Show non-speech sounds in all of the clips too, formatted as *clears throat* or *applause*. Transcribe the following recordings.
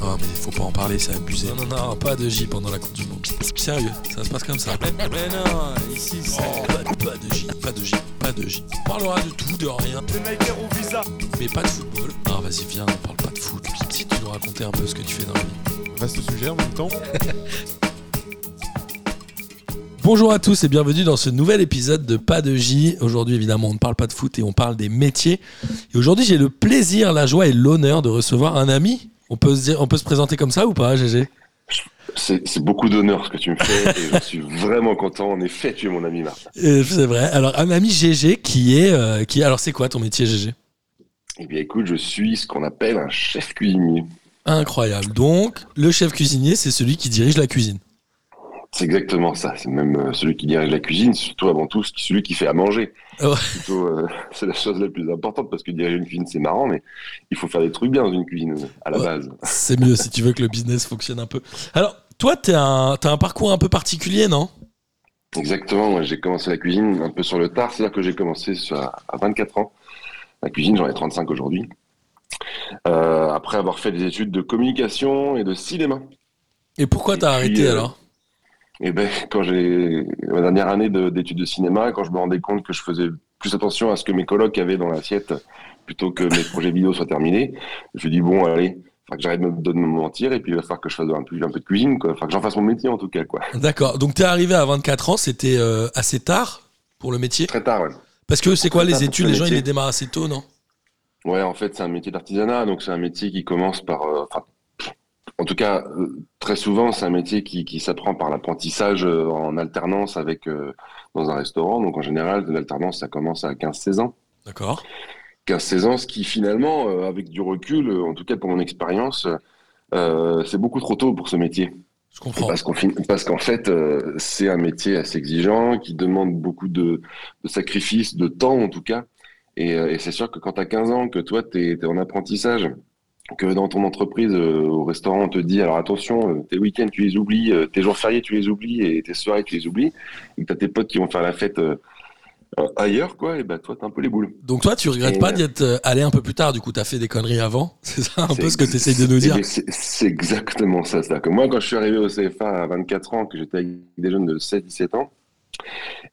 Non, mais faut pas en parler, c'est abusé. Non, non, non, pas de J pendant la Coupe du Monde. Sérieux, ça se passe comme ça. Mais non, ici, c'est. pas, pas de J, pas de J, pas de J. On parlera de tout, de rien. visa. Mais pas de football. Non, vas-y, viens, on parle pas de foot. Si tu nous raconter un peu ce que tu fais dans la vie. Vaste sujet en même temps. *laughs* Bonjour à tous et bienvenue dans ce nouvel épisode de Pas de J. Aujourd'hui, évidemment, on ne parle pas de foot et on parle des métiers. Et aujourd'hui, j'ai le plaisir, la joie et l'honneur de recevoir un ami. On peut se, dire, on peut se présenter comme ça ou pas, GG c'est beaucoup d'honneur ce que tu me fais et je suis vraiment content. En effet, tu es mon ami Martin. C'est vrai. Alors, un ami GG qui est. Euh, qui, alors, c'est quoi ton métier, GG Eh bien, écoute, je suis ce qu'on appelle un chef cuisinier. Incroyable. Donc, le chef cuisinier, c'est celui qui dirige la cuisine. C'est exactement ça. C'est même euh, celui qui dirige la cuisine, surtout avant tout celui qui fait à manger. Euh, *laughs* c'est la chose la plus importante parce que diriger une cuisine, c'est marrant, mais il faut faire des trucs bien dans une cuisine à la base. C'est mieux si tu veux que le business fonctionne un peu. Alors, toi, tu as un parcours un peu particulier, non? Exactement. j'ai commencé la cuisine un peu sur le tard. C'est-à-dire que j'ai commencé à 24 ans. La cuisine, j'en ai 35 aujourd'hui. Euh, après avoir fait des études de communication et de cinéma. Et pourquoi t'as arrêté alors? Et ben, quand j'ai ma dernière année d'études de, cinéma, quand je me rendais compte que je faisais plus attention à ce que mes colocs avaient dans l'assiette plutôt que mes projets vidéo soient terminés, je me dis bon, allez, faut que j'arrête de me mentir et puis il va falloir que je fasse un peu, un peu de cuisine, quoi. Faut que j'en fasse mon métier en tout cas, quoi. D'accord. Donc tu es arrivé à 24 ans, c'était euh, assez tard pour le métier? Très tard, ouais. Parce que c'est quoi les études? Les gens ils les démarrent assez tôt, non? Ouais, en fait c'est un métier d'artisanat, donc c'est un métier qui commence par, euh, en tout cas, euh, très souvent, c'est un métier qui, s'apprend par l'apprentissage euh, en alternance avec euh, dans un restaurant. Donc en général, l'alternance, ça commence à 15-16 ans. D'accord. 15-16 ans, ce qui finalement, avec du recul, en tout cas pour mon expérience, c'est beaucoup trop tôt pour ce métier. Je comprends. Parce qu'en, parce qu'en fait, c'est un métier assez exigeant, qui demande beaucoup de, sacrifices, de temps en tout cas. Et, c'est sûr que quand tu as 15 ans, que toi, tu es en apprentissage, que dans ton entreprise, euh, au restaurant, on te dit alors attention, euh, tes week-ends tu les oublies, euh, tes jours fériés tu les oublies et tes soirées tu les oublies, et que tu as tes potes qui vont faire la fête ailleurs, quoi, et bah toi t'as un peu les boules. Donc toi tu regrettes pas d'y être allé un peu plus tard, du coup t'as fait des conneries avant? *laughs* C'est ça un peu ce que tu essayes de nous dire C'est exactement ça. C'est-à-dire que moi quand je suis arrivé au CFA à 24 ans, que j'étais avec des jeunes de 16-17 ans,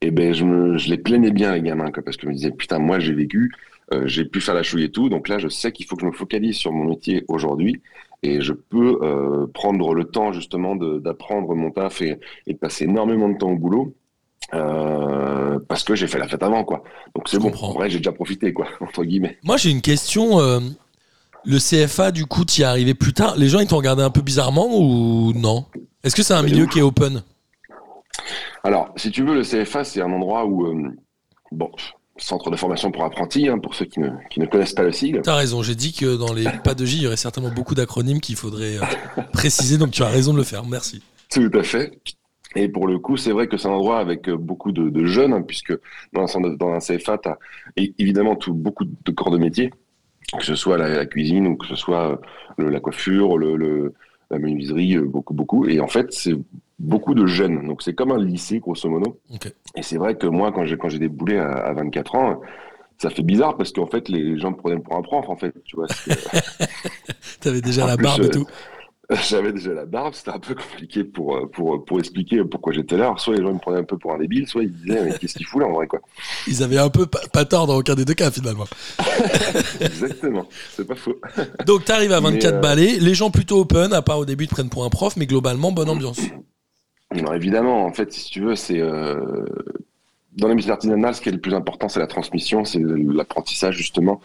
et ben je, me, je les plaignais bien les gamins, quoi, parce que je me disais putain moi j'ai vécu euh, j'ai pu faire la chouille et tout. Donc là, je sais qu'il faut que je me focalise sur mon métier aujourd'hui et je peux euh, prendre le temps justement d'apprendre mon taf et, de passer énormément de temps au boulot. Euh, parce que j'ai fait la fête avant, quoi. Donc c'est bon. En vrai, j'ai déjà profité, quoi, *laughs* entre guillemets. Moi, j'ai une question. le CFA, du coup, tu y es arrivé plus tard? Les gens, ils t'ont regardé un peu bizarrement ou non? Est-ce que c'est un milieu qui est open? Alors, si tu veux, le CFA, c'est un endroit où, bon, centre de formation pour apprentis, hein, pour ceux qui ne, qui ne, connaissent pas le sigle. Tu as raison, j'ai dit que dans les pas de J, il y aurait certainement beaucoup d'acronymes qu'il faudrait euh, préciser, donc tu as raison de le faire, merci. Tout à fait. Et pour le coup, c'est vrai que c'est un endroit avec euh, beaucoup de, jeunes, hein, puisque dans un, dans un CFA, tu as évidemment tout, beaucoup de corps de métier, que ce soit la, cuisine ou que ce soit euh, la coiffure, le, la menuiserie, beaucoup, beaucoup. Et en fait, c'est beaucoup de jeunes. Donc c'est comme un lycée, grosso modo. Et c'est vrai que moi, quand j'ai quand j'ai déboulé à, à 24 ans, ça fait bizarre parce qu'en fait, les gens me prenaient pour un prof, en fait. Tu vois. *laughs* T'avais déjà la barbe et tout. *laughs* J'avais déjà la barbe, c'était un peu compliqué pour, euh, pour, pour expliquer pourquoi j'étais là. Alors, soit les gens me prenaient un peu pour un débile, soit ils disaient, mais qu'est-ce qu'il fout là en vrai quoi Ils avaient un peu pas, tort dans aucun des deux cas finalement. *laughs* Exactement, c'est pas faux. *laughs* Donc, tu arrives à 24 euh... balais, les gens plutôt open, à part au début, te prennent pour un prof, mais globalement, bonne ambiance. *clears throat* Alors évidemment, en fait, si tu veux, c'est euh, dans les métiers artisanales, ce qui est le plus important, c'est la transmission, c'est l'apprentissage justement.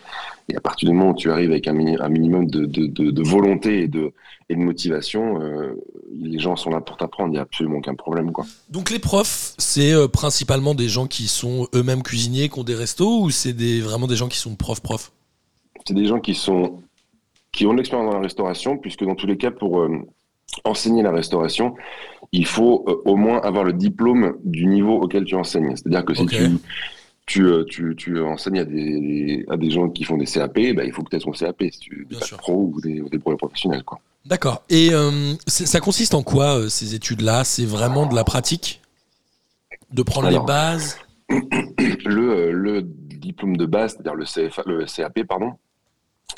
Et à partir du moment où tu arrives avec un, minimum de, volonté et de, motivation, euh, les gens sont là pour t'apprendre, il n'y a absolument aucun problème. Quoi. Donc les profs, c'est euh, principalement des gens qui sont eux-mêmes cuisiniers, qui ont des restos, ou c'est des, vraiment des gens qui sont profs-profs C'est des gens qui, sont, qui ont de l'expérience dans la restauration, puisque dans tous les cas, pour enseigner la restauration, il faut euh, au moins avoir le diplôme du niveau auquel tu enseignes. C'est-à-dire que si tu, euh, tu, tu, enseignes à des, à des gens qui font des CAP, bah, il faut que tu aies ton CAP, si tu es pro ou des, des professionnels. Quoi. D'accord. Et euh, ça consiste en quoi ces études-là? C'est vraiment de la pratique? De prendre les bases? *clears throat* le, le diplôme de base, c'est-à-dire le, CFA, le CAP, pardon,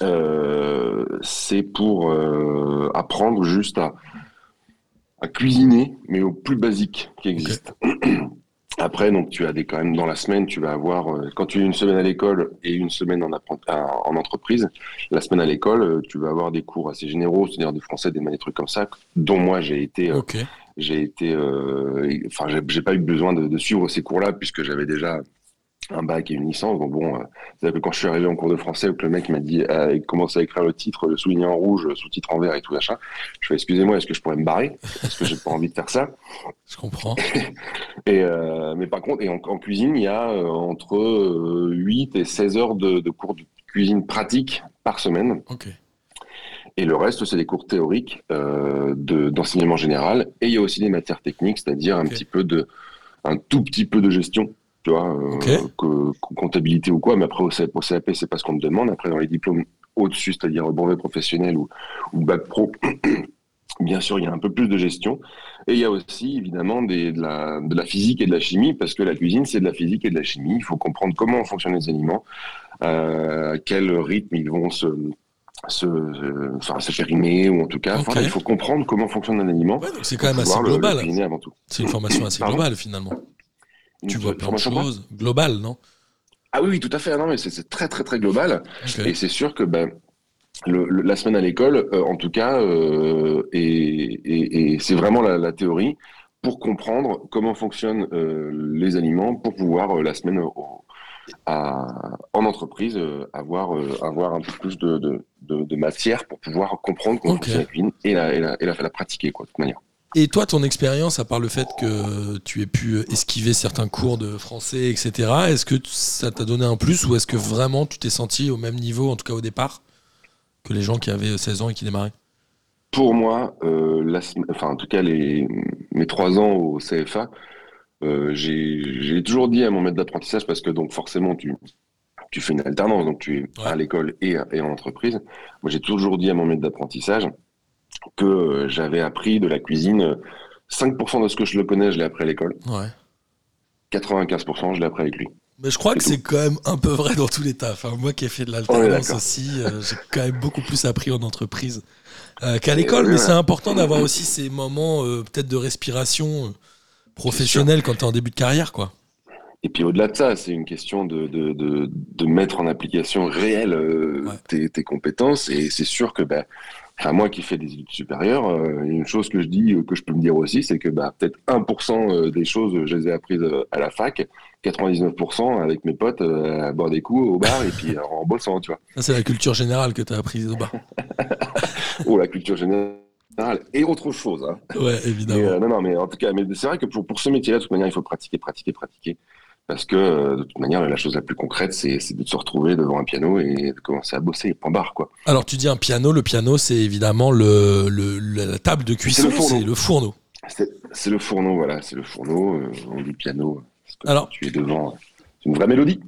euh, c'est pour apprendre juste à, à cuisiner, mais au plus basique qui existe. *clears throat* Après, donc, tu as des, quand même dans la semaine, tu vas avoir, euh, quand tu es une semaine à l'école et une semaine en, en en entreprise, la semaine à l'école, euh, tu vas avoir des cours assez généraux, c'est-à-dire du français, des des trucs comme ça, dont moi j'ai été, euh, j'ai été, enfin, j'ai j'ai pas eu besoin de, de suivre ces cours-là puisque j'avais déjà un bac et une licence. Donc bon, euh, c'est-à-dire que quand je suis arrivé en cours de français, où que le mec m'a dit, euh, il commence à écrire le titre, le souligné en rouge, le sous-titre en vert et tout machin, je fais excusez-moi, est-ce que je pourrais me barrer? Parce que j'ai pas envie de faire ça. Je comprends. *laughs* Et euh, mais par contre, et en, en cuisine, il y a euh, entre euh, 8 et 16 heures de, de cours de cuisine pratique par semaine. Ok. Et le reste, c'est des cours théoriques euh, de- d'enseignement général. Et il y a aussi des matières techniques, c'est-à-dire un Ok. petit peu de, un tout petit peu de gestion, tu vois, euh, que- comptabilité ou quoi. Mais après, au C- au CAP, c'est pas ce qu'on me demande. Après, dans les diplômes au-dessus, c'est-à-dire brevet professionnel ou, ou bac pro, *clears throat* bien sûr, il y a un peu plus de gestion. Et il y a aussi, évidemment, des, de, la, de la physique et de la chimie, parce que la cuisine, c'est de la physique et de la chimie. Il faut comprendre comment fonctionnent les aliments, euh, à quel rythme ils vont se, se, enfin, se périmer, ou en tout cas, enfin, il faut comprendre comment fonctionne un aliment. Ouais, c'est pour quand même assez global. C'est une formation assez globale finalement. Tu vois plein de choses. Globale, non? Ah oui, oui, tout à fait. Non, mais c'est- très, très, très global. Et c'est sûr que ben, le, le- la semaine à l'école, euh, en tout cas, euh, et, et- et c'est vraiment la, la théorie pour comprendre comment fonctionnent euh, les aliments pour pouvoir euh, la semaine au- à- en entreprise euh, avoir, euh, avoir un peu plus de, de, de- de matière pour pouvoir comprendre comment Ok. fonctionne la cuisine et la, et la, et la, la pratiquer, quoi, de toute manière. Et toi, ton expérience, à part le fait que tu aies pu esquiver certains cours de français, etc., est-ce que ça t'a donné un plus ou est-ce que vraiment tu t'es senti au même niveau, en tout cas au départ, que les gens qui avaient 16 ans et qui démarraient? Pour moi, euh, la enfin, en tout cas, les, mes trois ans au CFA, euh, j'ai j'ai toujours dit à mon maître d'apprentissage, parce que donc forcément, tu, tu fais une alternance, donc tu es Ouais. à l'école et, et en entreprise. Moi, j'ai toujours dit à mon maître d'apprentissage que euh, j'avais appris de la cuisine. euh, 5% de ce que je le connais, je l'ai appris à l'école. Ouais. 95%, je l'ai appris avec lui. Mais je crois que C'est quand même un peu vrai dans tous les tas. Enfin, moi qui ai fait de l'alternance aussi, euh, j'ai quand même beaucoup plus appris en entreprise euh, qu'à l'école. Mais c'est important d'avoir aussi ces moments euh, peut-être de respiration euh, professionnelle quand tu es en début de carrière. quoi. Et puis au-delà de ça, c'est une question de, de, de, de mettre en application réelle euh, Ouais. tes, tes compétences. Et c'est sûr que ben, enfin, moi qui fais des études supérieures, euh, une chose que je dis, euh, que je peux me dire aussi, c'est que bah, peut-être 1% euh, des choses, je les ai apprises à la fac, 99% avec mes potes euh, à boire des coups au bar et puis en bossant, tu vois. C'est la culture générale que tu as apprise au bas. *laughs* Oh, la culture générale et autre chose. Hein. Ouais, Mais, évidemment. euh, non, non, mais en tout cas, mais c'est vrai que pour, pour ce métier-là, de toute manière, il faut pratiquer, pratiquer, pratiquer. Parce que euh, de toute manière, la chose la plus concrète, c'est de se retrouver devant un piano et de commencer à bosser, point barre, quoi. Alors, tu dis un piano. Le piano, c'est évidemment le, le- la table de cuisson, c'est le fourneau. C'est le fourneau, voilà, c'est le fourneau, euh, on dit piano. Alors- tu es devant. Une vraie mélodie.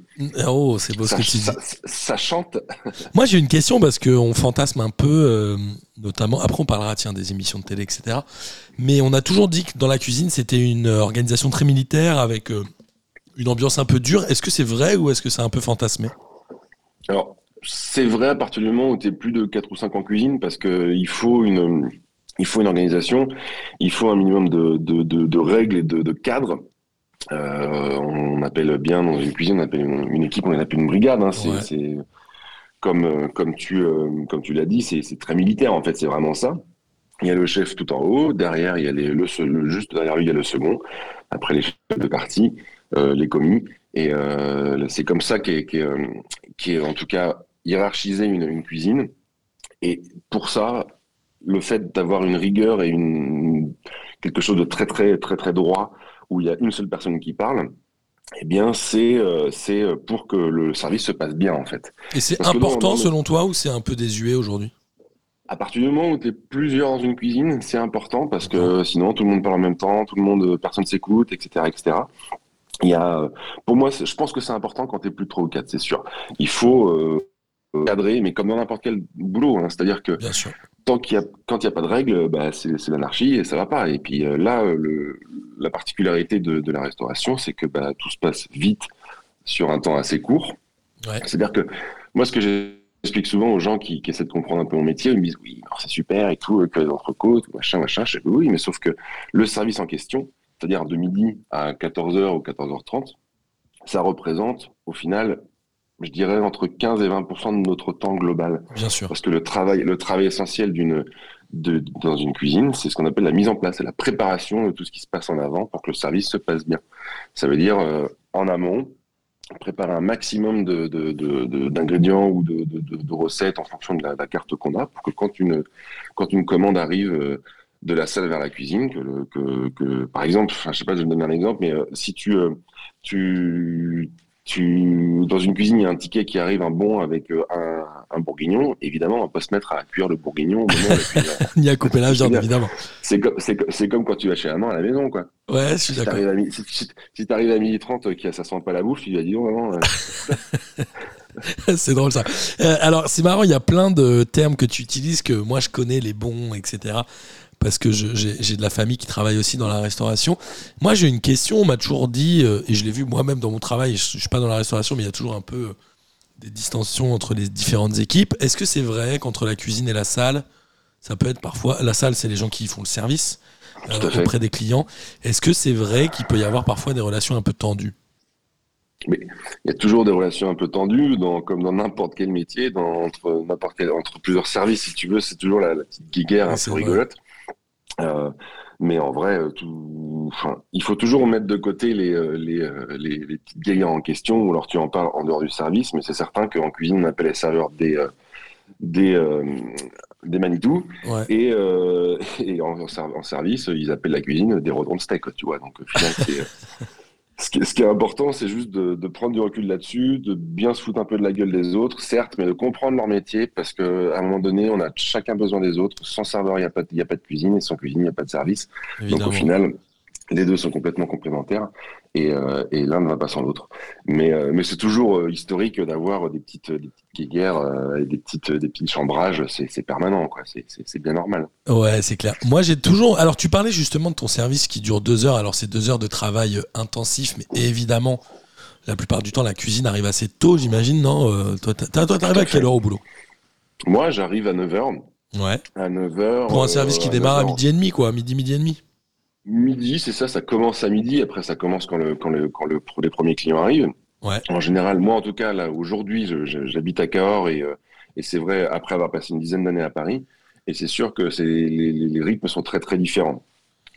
Oh, c'est beau ce Ça, que tu dis. ça, ça chante. *laughs* Moi, j'ai une question parce qu'on fantasme un peu, euh, notamment. Après, on parlera tiens, des émissions de télé, etc. Mais on a toujours dit que dans la cuisine, c'était une organisation très militaire avec euh, une ambiance un peu dure. Est-ce que c'est vrai ou est-ce que c'est un peu fantasmé? Alors, c'est vrai à partir du moment où tu es plus de 4 ou 5 en cuisine, parce que il faut une, il faut une organisation, il faut un minimum de, de, de, de règles et de, cadres. Euh, on appelle bien dans une cuisine, on appelle une, une équipe, on appelle une brigade. Hein, c'est, Ouais. c'est- comme, euh, comme tu, euh, comme tu l'as dit, c'est, c'est très militaire en fait, c'est vraiment ça. Il y a le chef tout en haut, derrière il y a les, le, juste derrière lui il y a le second, après les chefs de partie, les commis, et euh, c'est comme ça qu'est, qu'est, euh, en tout cas hiérarchiser une, une cuisine. Et pour ça, le fait d'avoir une rigueur et une, quelque chose de très très très très droit, où il y a une seule personne qui parle, eh bien c'est euh, c'est pour que le service se passe bien en fait. Et c'est important selon toi ou c'est un peu désuet aujourd'hui? À partir du moment où tu es plusieurs dans une cuisine, c'est important parce que sinon tout le monde parle en même temps, tout le monde, personne s'écoute, etc., etc. Il y a, euh, pour moi, je pense que c'est important quand tu es plus de trois ou quatre, c'est sûr. Il faut euh, cadrer, mais comme dans n'importe quel boulot, hein. c'est-à-dire que Bien sûr. tant qu'il y a, quand il n'y a pas de règles, bah, c'est l'anarchie et ça va pas. Et puis euh, là, euh, le, la particularité de, de la restauration, c'est que bah, tout se passe vite sur un temps assez court. Ouais. C'est-à-dire que moi, ce que j'explique souvent aux gens qui, qui, essaient de comprendre un peu mon métier, ils me disent oui, c'est super et tout, que les entrecôtes, machin, machin. Je dis oui, mais sauf que le service en question, c'est-à-dire de midi à 14h ou 14h30, ça représente au final, je dirais, entre 15 et 20% de notre temps global. Bien sûr. Parce que le travail, le travail essentiel d'une, de, dans une cuisine, c'est ce qu'on appelle la mise en place, c'est la préparation de tout ce qui se passe en avant pour que le service se passe bien. Ça veut dire euh, en amont, préparer un maximum d'ingrédients ou de, recettes en fonction de la, carte qu'on a pour que quand une, quand une commande arrive euh, de la salle vers la cuisine, que, que, que par exemple, je sais pas, je vais donner un exemple, mais euh, si tu, euh, tu, tu, dans une cuisine, il y a un ticket qui arrive, un bon avec un, un, bourguignon. Évidemment, on va pas se mettre à cuire le bourguignon au *laughs* Il y a coupé la viande, évidemment. C'est comme, c'est, comme quand tu vas chez un an à la maison, quoi. Ouais, je suis si d'accord. À, si, si, t'arrives à 12h30 qui ça sent pas la bouffe, tu vas dire, non, non. c'est drôle ça. Euh, alors, c'est marrant, il y a plein de termes que tu utilises que moi je connais, les bons, etc parce que j'ai de la famille qui travaille aussi dans la restauration. Moi, j'ai une question. On m'a toujours dit, euh, et je l'ai vu moi-même dans mon travail, je ne suis pas dans la restauration, mais il y a toujours un peu des distensions entre les différentes équipes. Est-ce que c'est vrai qu'entre la cuisine et la salle, ça peut être parfois. La salle, c'est les gens qui font le service euh, auprès des clients. Est-ce que c'est vrai qu'il peut y avoir parfois des relations un peu tendues? Mais il y a toujours des relations un peu tendues, dans, comme dans n'importe quel métier, dans, entre, quel, entre plusieurs services, si tu veux, c'est toujours la, petite guéguerre un peu rigolote. Euh, mais en vrai, euh, tout, enfin, il faut toujours mettre de côté les, euh, les, les, les petites gaillards en question, ou alors tu en parles en dehors du service, mais c'est certain qu'en cuisine, on appelle les serveurs des, des, des Manitou, ouais. et, *laughs* et en, en, service, ils appellent la cuisine des redons de steak, tu vois. Donc, au final, c'est. *laughs* Ce qui, ce qui, est important, c'est juste de, de, prendre du recul là-dessus, de bien se foutre un peu de la gueule des autres, certes, mais de comprendre leur métier, parce qu'à un moment donné, on a chacun besoin des autres. Sans serveur, il n'y a, pas de, a pas de cuisine, et sans cuisine, il n'y a pas de service. Évidemment. Donc au final, les deux sont complètement complémentaires et, euh, et l'un ne va pas sans l'autre. Mais, euh, mais c'est toujours euh, historique d'avoir des petites, des petites guerres et des, petites, des petits chambrages. C'est permanent, quoi. C'est bien normal. Ouais, c'est clair. Moi, j'ai toujours. Alors, tu parlais justement de ton service qui dure deux heures. Alors, c'est deux heures de travail intensif, mais évidemment, la plupart du temps, la cuisine arrive assez tôt, j'imagine, non Toi, t'arrives à quelle heure au boulot? Moi, j'arrive à 9h. Ouais. À 9h. Pour un service qui démarre à midi et demi, quoi. Midi, midi et demi. Midi, c'est ça, ça commence à midi. Après, ça commence quand, le, quand, le, quand le, les premiers clients arrivent. Ouais. En général, moi, en tout cas, là, aujourd'hui, j'habite à Cahors et, euh, et c'est vrai, après avoir passé une dizaine d'années à Paris, et c'est sûr que les, les, rythmes sont très, très différents.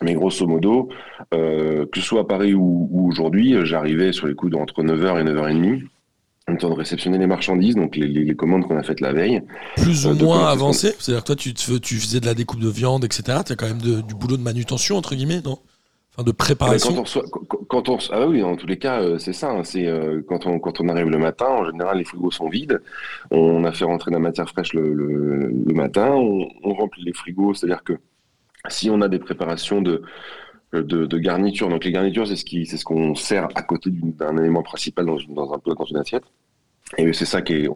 Mais grosso modo, euh, que ce soit à Paris ou, ou aujourd'hui, j'arrivais sur les coups d'entre 9h et 9h30 le temps de réceptionner les marchandises, donc les, les, les commandes qu'on a faites la veille. Plus ou euh, moins avancé C'est-à-dire que toi, tu, te, tu faisais de la découpe de viande, etc. Tu as quand même de, du boulot de manutention, entre guillemets, non? Enfin, de préparation. Quand on, reçoit, quand on ah oui, dans tous les cas, euh, c'est ça. Hein, c'est euh, quand on quand on arrive le matin, en général, les frigos sont vides. On a fait rentrer de la matière fraîche le, le, le matin. On, on, remplit les frigos, c'est-à-dire que si on a des préparations de de, de garniture, donc les garnitures, c'est ce qui c'est ce qu'on sert à côté d'un élément principal dans dans un peu dans une assiette. Et c'est ça qui est,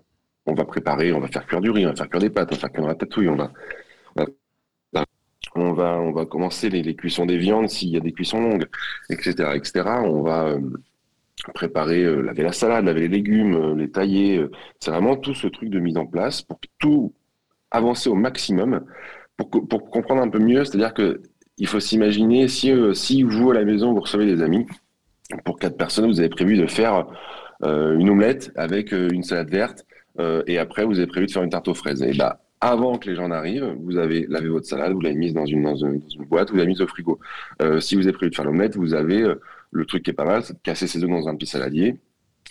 on va préparer, on va faire cuire du riz, on va faire cuire des pâtes, on va faire cuire la tatouille, on va, on va, on va commencer les, cuissons des viandes s'il y a des cuissons longues, etc., etc. On va euh, préparer, euh, laver la salade, laver les légumes, euh, les tailler. c'est vraiment tout ce truc de mise en place pour tout avancer au maximum, pour, pour comprendre un peu mieux. C'est-à-dire que il faut s'imaginer si, euh, si vous à la maison vous recevez des amis, pour quatre personnes, vous avez prévu de faire euh, une omelette avec euh, une salade verte, et après vous avez prévu de faire une tarte aux fraises. Et bah, avant que les gens n'arrivent, vous avez lavé votre salade, vous l'avez mise dans une, boîte, vous l'avez mise au frigo. Si vous avez prévu de faire l'omelette, vous avez le truc qui est pas mal, c'est de casser ces œufs dans un petit saladier,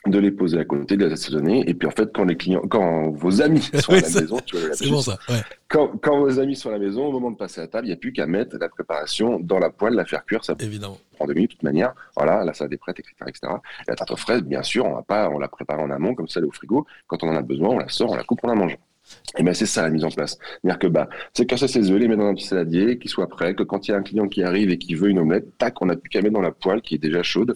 de les poser à côté, de les assaisonner, et puis en fait, quand les clients, quand vos amis *laughs* sont à la ça- maison, tu vois, la C'est bon, ça. Ouais. quand, quand vos amis sont à la maison, au moment de passer à table, il n'y a plus qu'à mettre la préparation dans la poêle, la faire cuire, ça Évidemment. prend deux minutes de toute manière. Voilà, la salade est prête, etc., etc. Et la tarte aux fraises, bien sûr, on va pas, on la prépare en amont, comme ça, elle est au frigo. Quand on en a besoin, on la sort, on la coupe, on la mange. Et ben c'est ça la mise en place. C'est-à-dire que bah, c'est casser ses œufs, les mettre dans un petit saladier, qu'il soit prêt, que quand il y a un client qui arrive et qui veut une omelette, tac, on n'a plus qu'à mettre dans la poêle qui est déjà chaude,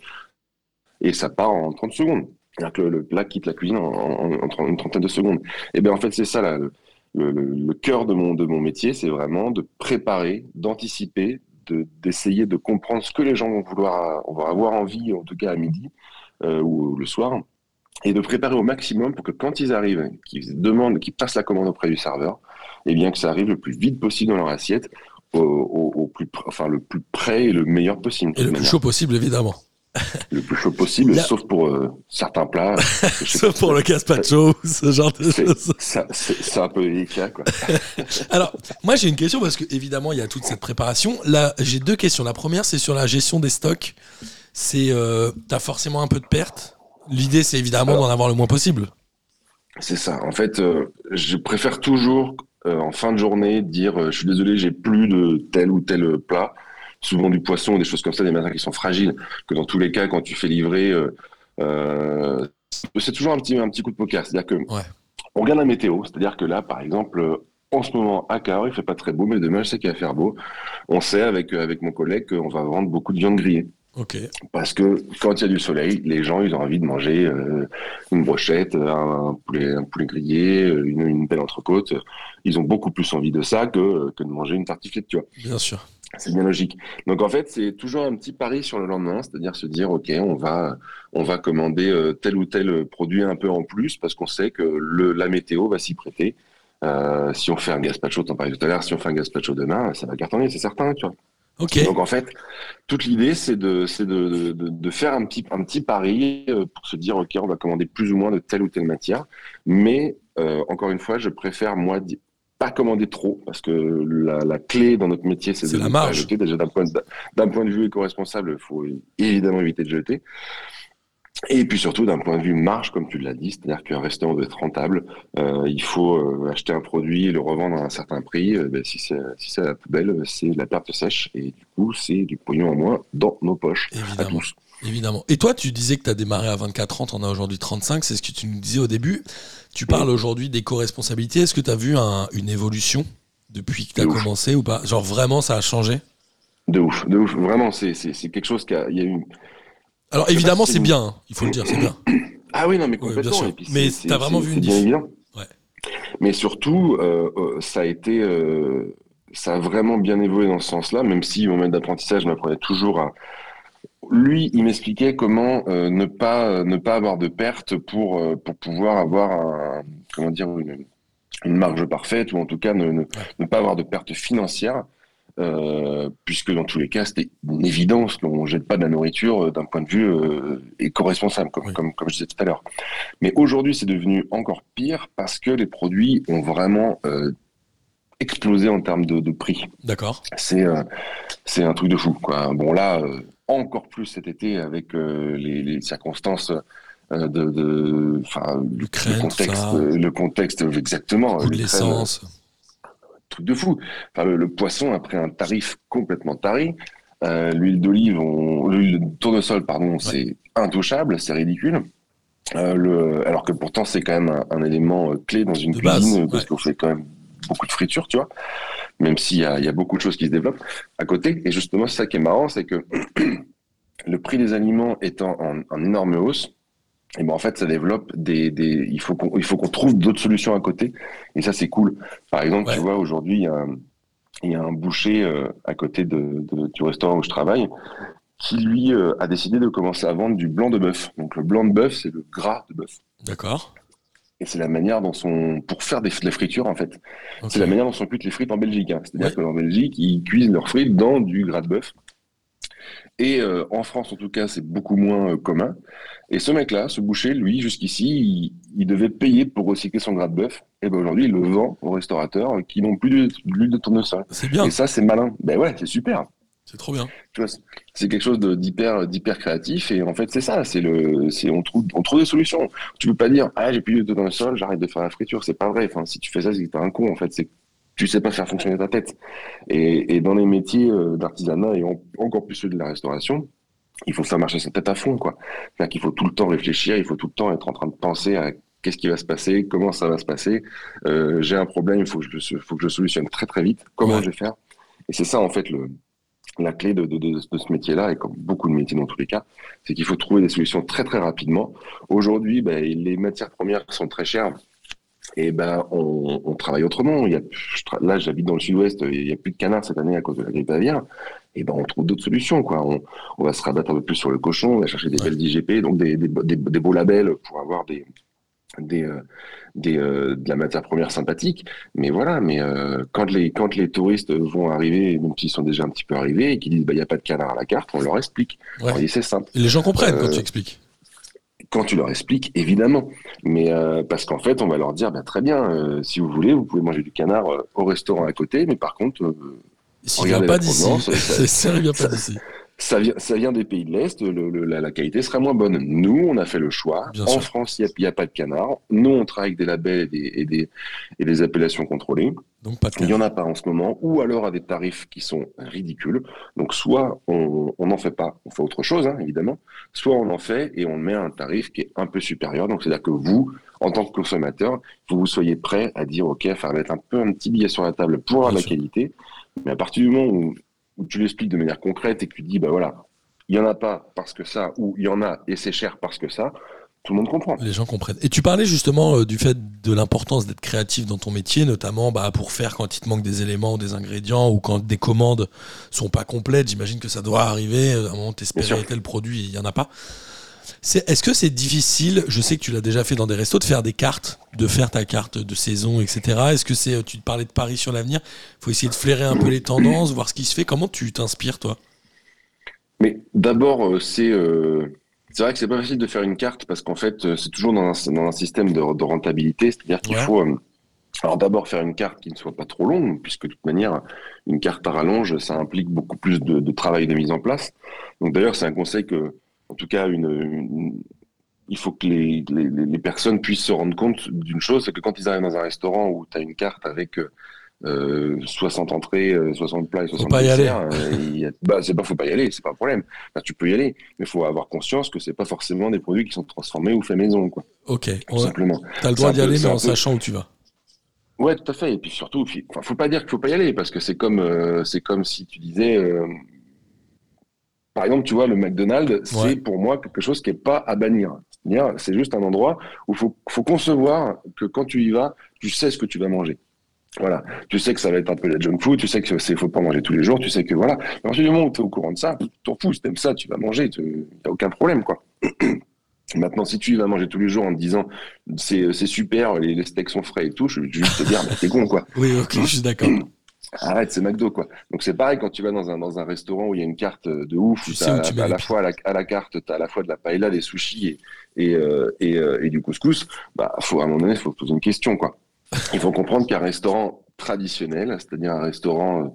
et ça part en 30 secondes. C'est-à-dire que le, le plat quitte la cuisine en, en, en trente- une trentaine de secondes. Et ben en fait c'est ça le, le, le cœur de mon, de mon métier, c'est vraiment de préparer, d'anticiper, de- d'essayer de comprendre ce que les gens vont vouloir, vont avoir envie, en tout cas à midi euh, ou le soir, et de préparer au maximum pour que quand ils arrivent, qu'ils demandent, qu'ils passent la commande auprès du serveur, et bien que ça arrive le plus vite possible dans leur assiette, au, au- au plus, enfin, le plus près et le meilleur possible. Et le plus chaud possible, évidemment. *laughs* Le plus chaud possible, Là- sauf pour euh, certains plats. *laughs* Sauf pour le gazpacho, ce genre de choses. C'est un peu délicat, quoi. *laughs* Alors, moi j'ai une question parce que évidemment il y a toute cette préparation. Là, j'ai deux questions. La première, c'est sur la gestion des stocks. C'est, euh, t'as forcément un peu de pertes. L'idée, c'est évidemment d'en avoir le moins possible. C'est ça. En fait, euh, je préfère toujours, euh, en fin de journée, dire je suis désolé, j'ai plus de tel ou tel plat, souvent du poisson des choses comme ça, des matières qui sont fragiles, que dans tous les cas, quand tu fais livrer, euh, euh, c'est toujours un petit, un petit coup de poker. C'est-à-dire que Ouais. on regarde la météo, c'est-à-dire que là, par exemple, euh, en ce moment, à Cahors, il fait pas très beau, mais demain, je sais qu'il va faire beau. On sait avec, avec mon collègue qu'on va vendre beaucoup de viande grillée. Parce que quand il y a du soleil, les gens, ils ont envie de manger euh, une brochette, un poulet, un poulet grillé, une, une belle entrecôte. Ils ont beaucoup plus envie de ça que, que de manger une tartiflette, tu vois. Bien sûr. C'est bien logique. Donc en fait, c'est toujours un petit pari sur le lendemain, c'est-à-dire se dire, ok, on va, on va commander euh, tel ou tel produit un peu en plus parce qu'on sait que le, la météo va s'y prêter. Euh, si on fait un gazpacho, t'en parlais tout à l'heure, si on fait un gazpacho demain, ça va cartonner, c'est certain, tu vois. Ok. Donc en fait, toute l'idée, c'est de, c'est de, de, de faire un petit, un petit pari euh, pour se dire, OK, on va commander plus ou moins de telle ou telle matière. Mais euh, encore une fois, je préfère, moi, pas commander trop, parce que la, la clé dans notre métier, c'est de la marge. jeter. Déjà, d'un point, de, d'un point de vue éco-responsable, il faut évidemment éviter de jeter. Et puis surtout, d'un point de vue marge, comme tu l'as dit, c'est-à-dire qu'un restaurant doit être rentable, euh, il faut euh, acheter un produit et le revendre à un certain prix. Euh, ben, si c'est si à la poubelle, c'est de la perte sèche et du coup, c'est du pognon en moins dans nos poches à Évidemment. tous. Évidemment. Et toi, tu disais que tu as démarré à 24 ans, tu en as aujourd'hui 35, c'est ce que tu nous disais au début. Tu parles aujourd'hui d'éco-responsabilité. Est-ce que tu as vu un- une évolution depuis que tu as ouf. commencé ou pas? Genre vraiment, ça a changé? De ouf, de ouf. Vraiment, c'est quelque chose qui a, y a eu. Alors évidemment, c'est bien, hein, il faut le dire, c'est bien. *coughs* Ah oui, non, mais complètement. Mais t'as c'est- vraiment vu une bien diff. Ouais. Mais surtout, euh, euh, ça a été, euh, ça a vraiment bien évolué dans ce sens-là, même si au moment d'apprentissage, je m'apprenais toujours à. Lui, il m'expliquait comment euh, ne pas euh, ne pas avoir de perte pour euh, pour pouvoir avoir un comment dire une, une marge parfaite ou en tout cas ne, ne, ne pas avoir de perte financière. Euh, puisque dans tous les cas, c'était une évidence qu'on jette pas de la nourriture d'un point de vue éco-responsable, comme, Oui. comme, comme je disais tout à l'heure. Mais aujourd'hui, c'est devenu encore pire parce que les produits ont vraiment explosé en termes de, de prix. D'accord. C'est c'est un truc de fou. Quoi. Bon, là, encore plus cet été avec euh, les, les circonstances euh, de, de, le contexte, ça. euh, le contexte exactement. De l'essence. truc de fou. Enfin, le, le poisson a pris un tarif complètement taré. Euh, l'huile d'olive, on- l'huile de tournesol, pardon, c'est intouchable, c'est ridicule. Euh, le, alors que pourtant c'est quand même un, un élément clé dans une De base, cuisine parce ouais. qu'on fait quand même beaucoup de friture, tu vois. Même s'il y a, il y a beaucoup de choses qui se développent à côté. Et justement, c'est ça qui est marrant, c'est que *clears throat* le prix des aliments étant en, en énorme hausse, et ben en fait, ça développe des, des il faut qu'on trouve d'autres solutions à côté. Et ça, c'est cool. Par exemple, Ouais. tu vois, aujourd'hui, il y a un, il y a un boucher euh, à côté de, de- du restaurant où je travaille qui, lui, euh, a décidé de commencer à vendre du blanc de bœuf. Donc, le blanc de bœuf, c'est le gras de bœuf. D'accord. Et c'est la manière dont son, pour faire des, de la friture, en fait. C'est la manière dont sont cuites les frites en Belgique. hein. C'est-à-dire Ouais. qu'en Belgique, ils cuisent leurs frites dans du gras de bœuf. Et euh, en France, en tout cas, c'est beaucoup moins euh, commun. Et ce mec-là, ce boucher, lui, jusqu'ici, il, il devait payer pour recycler son gras de bœuf. Et ben aujourd'hui, il le vend aux restaurateurs euh, qui n'ont plus de- de l'huile de tournesol. C'est bien, Et ça, c'est malin. Ben ouais, c'est super. C'est trop bien. C'est- quelque chose d'hyper d'hyper créatif et en fait c'est ça c'est le c'est on trouve on trouve des solutions. Tu peux pas dire ah j'ai plus de dans le sol j'arrête de faire la friture c'est pas vrai. Enfin si tu fais ça c'est que t'es un con en fait c'est tu sais pas faire fonctionner ta tête. Et, et dans les métiers euh, d'artisanat et en- encore plus ceux de la restauration il faut faire marcher sa tête à fond quoi. C'est qu'il faut tout le temps réfléchir il faut tout le temps être en train de penser à qu'est-ce qui va se passer comment ça va se passer. Euh, j'ai un problème il faut que je faut que je le solutionne très très vite. Comment Ouais. je vais faire? Et c'est ça en fait le la clé de, de, de, de ce métier-là, et comme beaucoup de métiers dans tous les cas, c'est qu'il faut trouver des solutions très très rapidement. Aujourd'hui, ben, les matières premières sont très chères. Et ben, on, on travaille autrement. Il y a, là, j'habite dans le sud-ouest, il n'y a plus de canards cette année à cause de la grippe aviaire. Et ben, on trouve d'autres solutions, quoi. On, on va se rabattre un peu plus sur le cochon, on va chercher des Ouais. belles IGP, donc des, des, des, des beaux labels pour avoir des, des, euh, des, euh, de la matière première sympathique. Mais voilà, mais euh, quand, les, quand les touristes vont arriver, même s'ils sont déjà un petit peu arrivés, et qu'ils disent, bah, il n'y a pas de canard à la carte, on leur explique. Ouais. On dit, c'est simple Et les gens comprennent quand tu expliques. quand tu leur expliques, évidemment. Mais parce qu'en fait, on va leur dire, bah, très bien, si vous voulez, vous pouvez manger du canard au restaurant à côté, mais par contre, S'il vient *laughs* pas d'ici, ça- pas ça- d'ici. Ça vient, ça vient des pays de l'Est, le- le- la, la qualité sera moins bonne. Nous, on a fait le choix. Bien en sûr. France, il n'y a, pas de canard. Nous, on travaille avec des labels et des, et des, et des appellations contrôlées. Donc pas de Il n'y en a pas en ce moment, ou alors à des tarifs qui sont ridicules. Donc, soit on n'en fait pas, on fait autre chose, hein, évidemment, soit on en fait et on met à un tarif qui est un peu supérieur. Donc, c'est-à-dire que vous, en tant que consommateur, vous, vous soyez prêt à dire, OK, faire mettre un peu un petit billet sur la table pour avoir la sûr. qualité. Mais à partir du moment où, où tu l'expliques de manière concrète et que tu dis, bah voilà, il n'y en a pas parce que ça, ou il y en a et c'est cher parce que ça, tout le monde comprend. Les gens comprennent. Et tu parlais justement euh, du fait de l'importance d'être créatif dans ton métier, notamment bah, pour faire quand il te manque des éléments ou des ingrédients ou quand des commandes sont pas complètes. J'imagine que ça doit arriver. euh, À un moment, t'espérais tel produit, il y en a pas. Est-ce que c'est difficile, je sais que tu l'as déjà fait dans des restos, de faire des cartes, de faire ta carte de saison, etc. Est-ce que c'est, euh, tu te parlais de paris sur l'avenir, il faut essayer de flairer un peu les tendances, voir ce qui se fait. Comment tu t'inspires, toi? Mais d'abord, euh, c'est euh, c'est vrai que c'est pas facile de faire une carte parce qu'en fait, c'est toujours dans un, dans un système de, de rentabilité, c'est-à-dire qu'il Ouais. faut euh, alors d'abord faire une carte qui ne soit pas trop longue, puisque de toute manière, une carte à rallonge, ça implique beaucoup plus de, de travail de mise en place. Donc d'ailleurs, c'est un conseil que, en tout cas, une, une- il faut que les, les, les personnes puissent se rendre compte d'une chose, c'est que quand ils arrivent dans un restaurant où tu as une carte avec euh, euh, 60 entrées, euh, 60 plats et 60 pas y aller. desserts, euh, il bah, c'est pas, faut pas y aller, c'est pas un problème. Bah, tu peux y aller, mais il faut avoir conscience que c'est pas forcément des produits qui sont transformés ou faits maison, quoi, Ok, tout ouais. simplement. t'as le droit d'y aller, mais en peu- sachant où tu vas. Ouais, tout à fait. Et puis surtout, enfin, faut pas dire qu'il faut pas y aller parce que c'est comme, euh, c'est comme si tu disais, euh, par exemple, tu vois, le McDonald's, Ouais. c'est pour moi quelque chose qui est pas à bannir. C'est-à-dire, c'est juste un endroit où faut, faut concevoir que quand tu y vas, tu sais ce que tu vas manger. Voilà. Tu sais que ça va être un peu la junk food, tu sais que c'est, faut pas manger tous les jours, tu sais que voilà. À partir du moment où tu es au courant de ça, t'en fous, si t'aimes ça, tu vas manger, il a aucun problème, quoi. *clears throat* Maintenant, si tu y vas manger tous les jours en te disant c'est, c'est super, les, les steaks sont frais et tout, je vais juste te dire, bah, t'es con, quoi. Oui, ok, je suis d'accord. *clears throat* Arrête, c'est McDo, quoi. Donc c'est pareil quand tu vas dans un, dans un restaurant où il y a une carte de ouf, où à, tu la- mets à la fois à la, à la carte, tu as à la fois de la paella, des sushis et, et, euh, et, euh, et du couscous, bah, faut, à un moment donné, il faut poser une question, quoi. Il faut comprendre qu'un restaurant traditionnel, c'est-à-dire un restaurant euh,